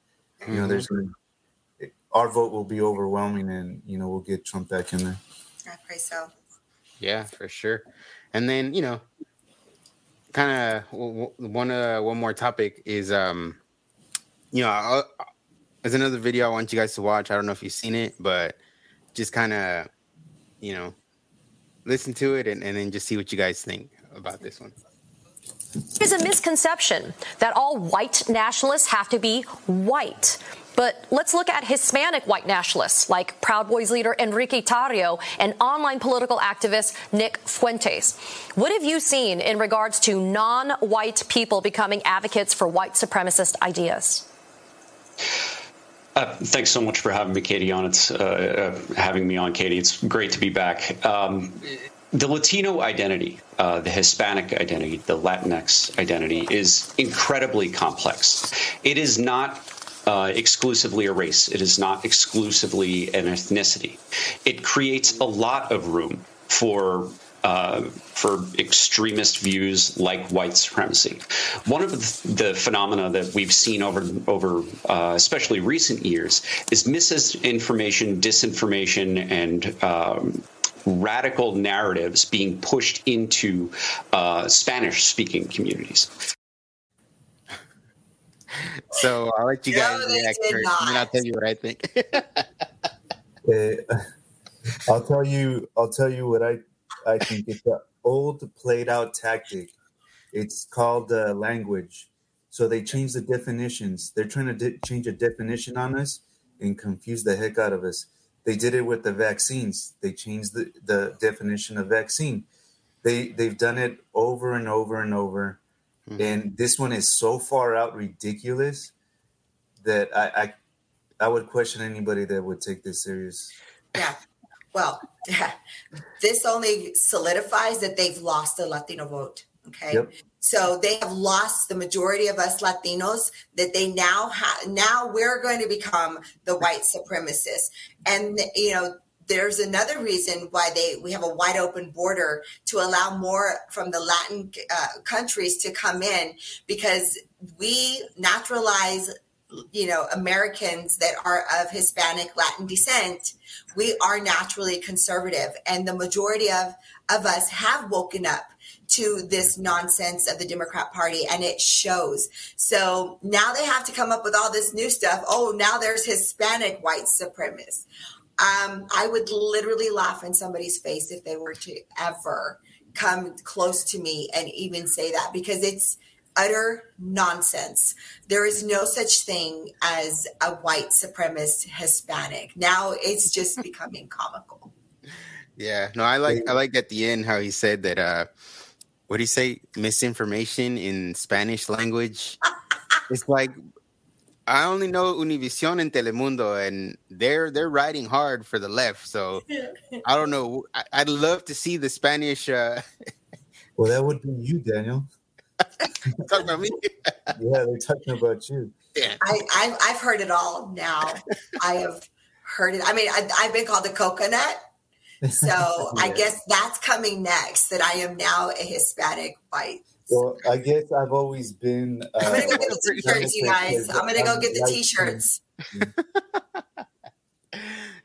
you know there's mm-hmm. gonna, our vote will be overwhelming and you know we'll get trump back in there. I pray so. Yeah for sure. And then you know kind of one uh one more topic is um you know I'll, there's another video i want you guys to watch. I don't know if you've seen it but just kind of you know, listen to it and, and then just see what you guys think about this one. There's a misconception that all white nationalists have to be white. But let's look at Hispanic white nationalists like Proud Boys leader Enrique Tarrio and online political activist Nick Fuentes. What have you seen in regards to non white people becoming advocates for white supremacist ideas? Uh, thanks so much for having me, Katie, on. It's uh, uh, having me on, Katie. It's great to be back. Um, the Latino identity, uh, the Hispanic identity, the Latinx identity is incredibly complex. It is not uh, exclusively a race. It is not exclusively an ethnicity. It creates a lot of room for uh, for extremist views like white supremacy. One of the phenomena that we've seen over over uh, especially recent years is misinformation, disinformation, and um, radical narratives being pushed into uh, Spanish speaking communities. So I'll let you guys no, react first, and then I'll tell you what I think. uh, I'll tell you. I'll tell you what I I think. It's an old, played out tactic. It's called uh, language. So they change the definitions. They're trying to di- change a definition on us and confuse the heck out of us. They did it with the vaccines. They changed the, the definition of vaccine. They they've done it over and over and over. Mm-hmm. And this one is so far out ridiculous that I, I I would question anybody that would take this serious. Yeah. Well, this only solidifies that they've lost the Latino vote. Okay. Yep. So they have lost the majority of us Latinos that they now have. Now we're going to become the white supremacists. And, you know, there's another reason why they we have a wide open border to allow more from the Latin uh, countries to come in because we naturalize you know Americans that are of Hispanic Latin descent we are naturally conservative and the majority of of us have woken up to this nonsense of the Democrat Party and it shows. So now they have to come up with all this new stuff. Oh, now there's Hispanic white supremacists. Um, I would literally laugh in somebody's face if they were to ever come close to me and even say that because it's utter nonsense. There is no such thing as a white supremacist Hispanic. Now it's just becoming comical. Yeah, no, I like I like at the end how he said that uh what do you say misinformation in Spanish language. it's like I only know Univision and Telemundo, and they're they're riding hard for the left. So I don't know. I, would love to see the Spanish. Uh... well, that would be you, Daniel. talking about me. yeah, they're talking about you. Yeah. I, I I've heard it all now. I have heard it. I mean, I, I've been called a coconut. So yeah. I guess that's coming next. That I am now a Hispanic white well, I guess I've always been. Uh, I'm gonna go get the t-shirts, you guys. I'm gonna go get the t-shirts.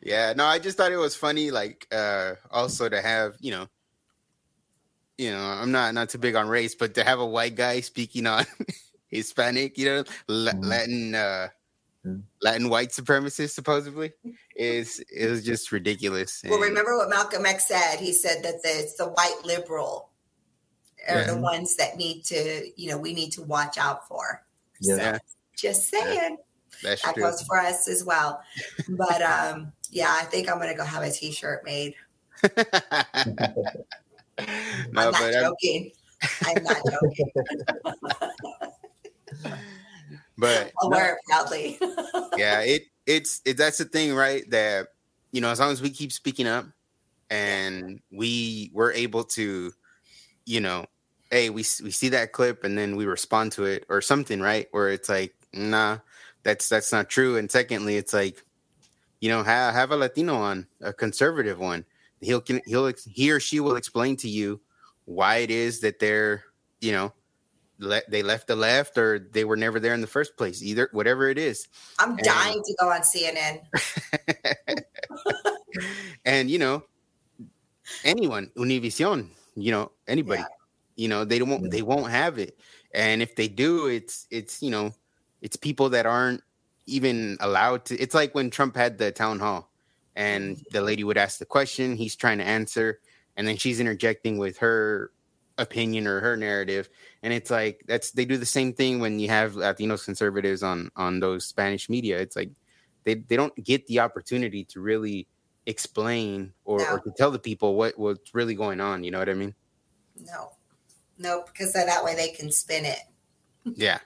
yeah, no, I just thought it was funny, like uh also to have, you know, you know, I'm not not too big on race, but to have a white guy speaking on Hispanic, you know, mm-hmm. Latin uh Latin white supremacists supposedly is is just ridiculous. Well, remember what Malcolm X said? He said that the, it's the white liberal are yeah. the ones that need to, you know, we need to watch out for. Yeah. So, just saying. That's that true. goes for us as well. But um, yeah, I think I'm gonna go have a t-shirt made. Um, I'm not joking. I'm, I'm not joking. but I'll no, wear it proudly. yeah, it it's it that's the thing, right? That you know, as long as we keep speaking up and we were able to, you know, hey, we we see that clip and then we respond to it or something, right? Where it's like, nah, that's that's not true. And secondly, it's like, you know, have have a Latino on, a conservative one. He'll he'll he or she will explain to you why it is that they're, you know, le- they left the left or they were never there in the first place. Either whatever it is. I'm and, dying to go on CNN. and you know, anyone, Univision, you know, anybody. Yeah you know, they don't they won't have it. And if they do, it's it's you know, it's people that aren't even allowed to. It's like when Trump had the town hall, and the lady would ask the question, he's trying to answer, and then she's interjecting with her opinion or her narrative, and it's like that's they do the same thing when you have Latinos conservatives on on those Spanish media. It's like they they don't get the opportunity to really explain or, no. or to tell the people what what's really going on. You know what I mean? No. no because that way they can spin it. Yeah,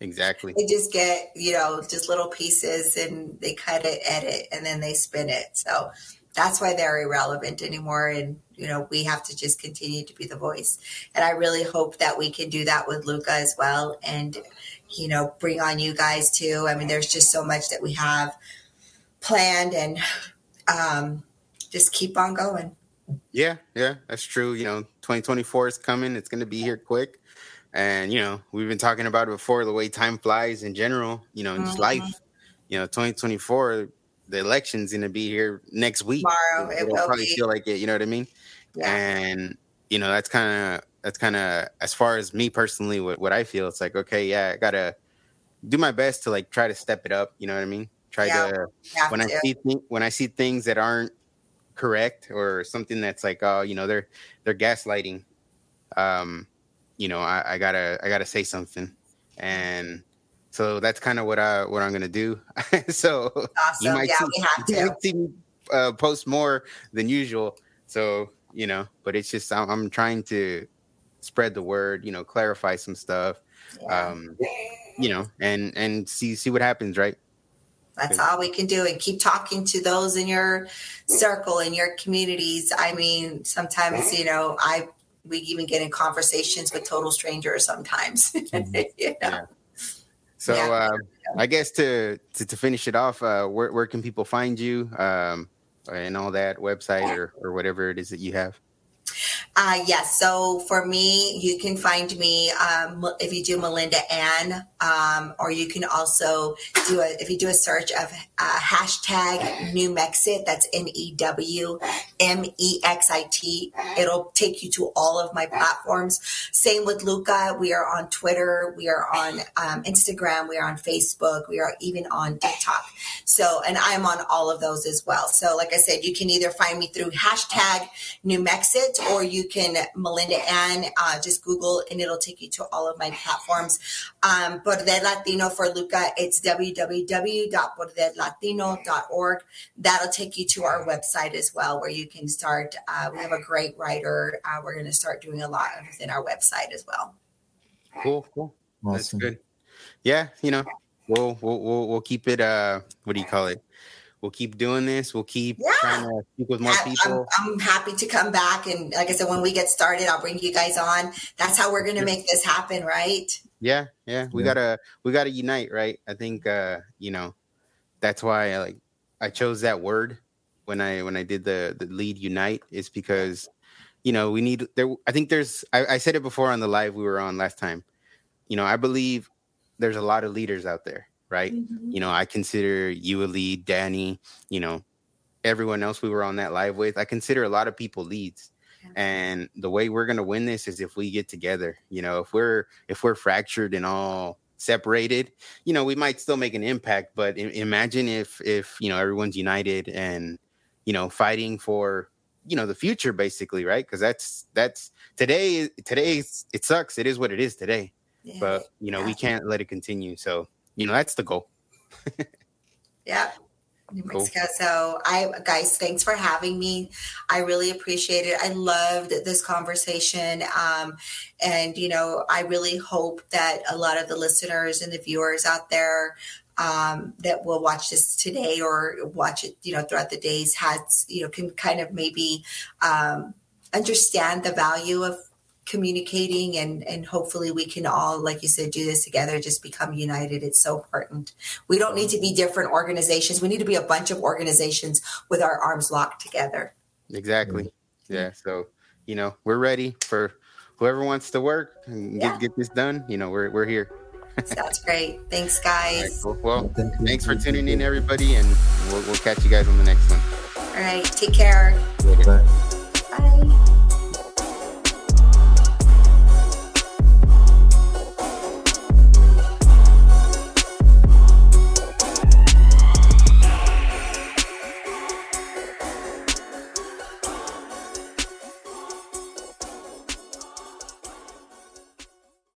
exactly. they just get, you know, just little pieces and they cut it, edit, and then they spin it. So that's why they're irrelevant anymore. And, you know, we have to just continue to be the voice. And I really hope that we can do that with Luca as well. And, you know, bring on you guys too. I mean, there's just so much that we have planned and um, just keep on going. Yeah, yeah, that's true. You know, 2024 is coming. It's going to be here quick. And, you know, we've been talking about it before the way time flies in general, you know, in just mm-hmm. life. You know, 2024, the election's to be here next week. Tomorrow, it will probably be. feel like it. You know what I mean? Yeah. And, you know, that's kind of, that's kind of, as far as me personally, what, what I feel, it's like, okay, yeah, I got to do my best to like try to step it up. You know what I mean? Try yeah, to, when to. I see, th- when I see things that aren't, correct or something that's like oh you know they're they're gaslighting um you know i, I gotta i gotta say something and so that's kind of what i what i'm gonna do so awesome. you might yeah, see, we have to. might see me uh, post more than usual so you know but it's just I'm, I'm, trying to spread the word you know clarify some stuff yeah. um you know and and see see what happens right that's all we can do and keep talking to those in your circle in your communities i mean sometimes you know i we even get in conversations with total strangers sometimes mm-hmm. you know? yeah. so yeah. Uh, i guess to, to, to finish it off uh, where, where can people find you um, and all that website or, or whatever it is that you have uh, yes. So for me, you can find me um, if you do Melinda Ann, um, or you can also do a if you do a search of uh, hashtag New Mexit. That's N E W M E X I T. It'll take you to all of my platforms. Same with Luca. We are on Twitter. We are on um, Instagram. We are on Facebook. We are even on TikTok. So, and I'm on all of those as well. So, like I said, you can either find me through hashtag New Mexit or you can Melinda Ann, uh, just Google and it'll take you to all of my platforms. Um, Poder Latino for Luca, it's www.poderlatino.org. That'll take you to our website as well, where you can start. Uh, we have a great writer. Uh, we're going to start doing a lot within our website as well. Cool, cool. Awesome. That's good. Yeah, you know, we'll we'll we'll, we'll keep it. Uh, what do you call it? We'll keep doing this. We'll keep yeah. trying to speak with more people. I'm, I'm, happy to come back. And like I said, when we get started, I'll bring you guys on. That's how we're going to make this happen, right? Yeah. Yeah. We yeah. gotta, we gotta unite, right? I think, uh, you know, that's why I like, I chose that word when I, when I did the, the lead unite is because, you know, we need there. I think there's, I, I said it before on the live we were on last time. You know, I believe there's a lot of leaders out there right? Mm-hmm. You know, I consider you a lead, Danny, you know, everyone else we were on that live with. I consider a lot of people leads. And the way we're gonna win this is if we get together. You know, if we're if we're fractured and all separated, you know, we might still make an impact. But imagine if if you know everyone's united and you know fighting for you know the future basically right because that's that's today today it sucks it is what it is today yeah. but you know yeah. we can't let it continue so you know that's the goal. yeah. New Mexico. Cool. So, I guys, thanks for having me. I really appreciate it. I loved this conversation, um, and you know, I really hope that a lot of the listeners and the viewers out there um, that will watch this today or watch it, you know, throughout the days has, you know, can kind of maybe um, understand the value of communicating and and hopefully we can all like you said do this together just become united it's so important we don't need to be different organizations we need to be a bunch of organizations with our arms locked together exactly mm-hmm. yeah so you know we're ready for whoever wants to work and yeah. get, get this done you know we're, we're here Sounds great. Thanks, guys. Right, cool. Well, Thank thanks for tuning in, everybody, and we'll, we'll catch you guys on the next one. All right. Take care. Bye.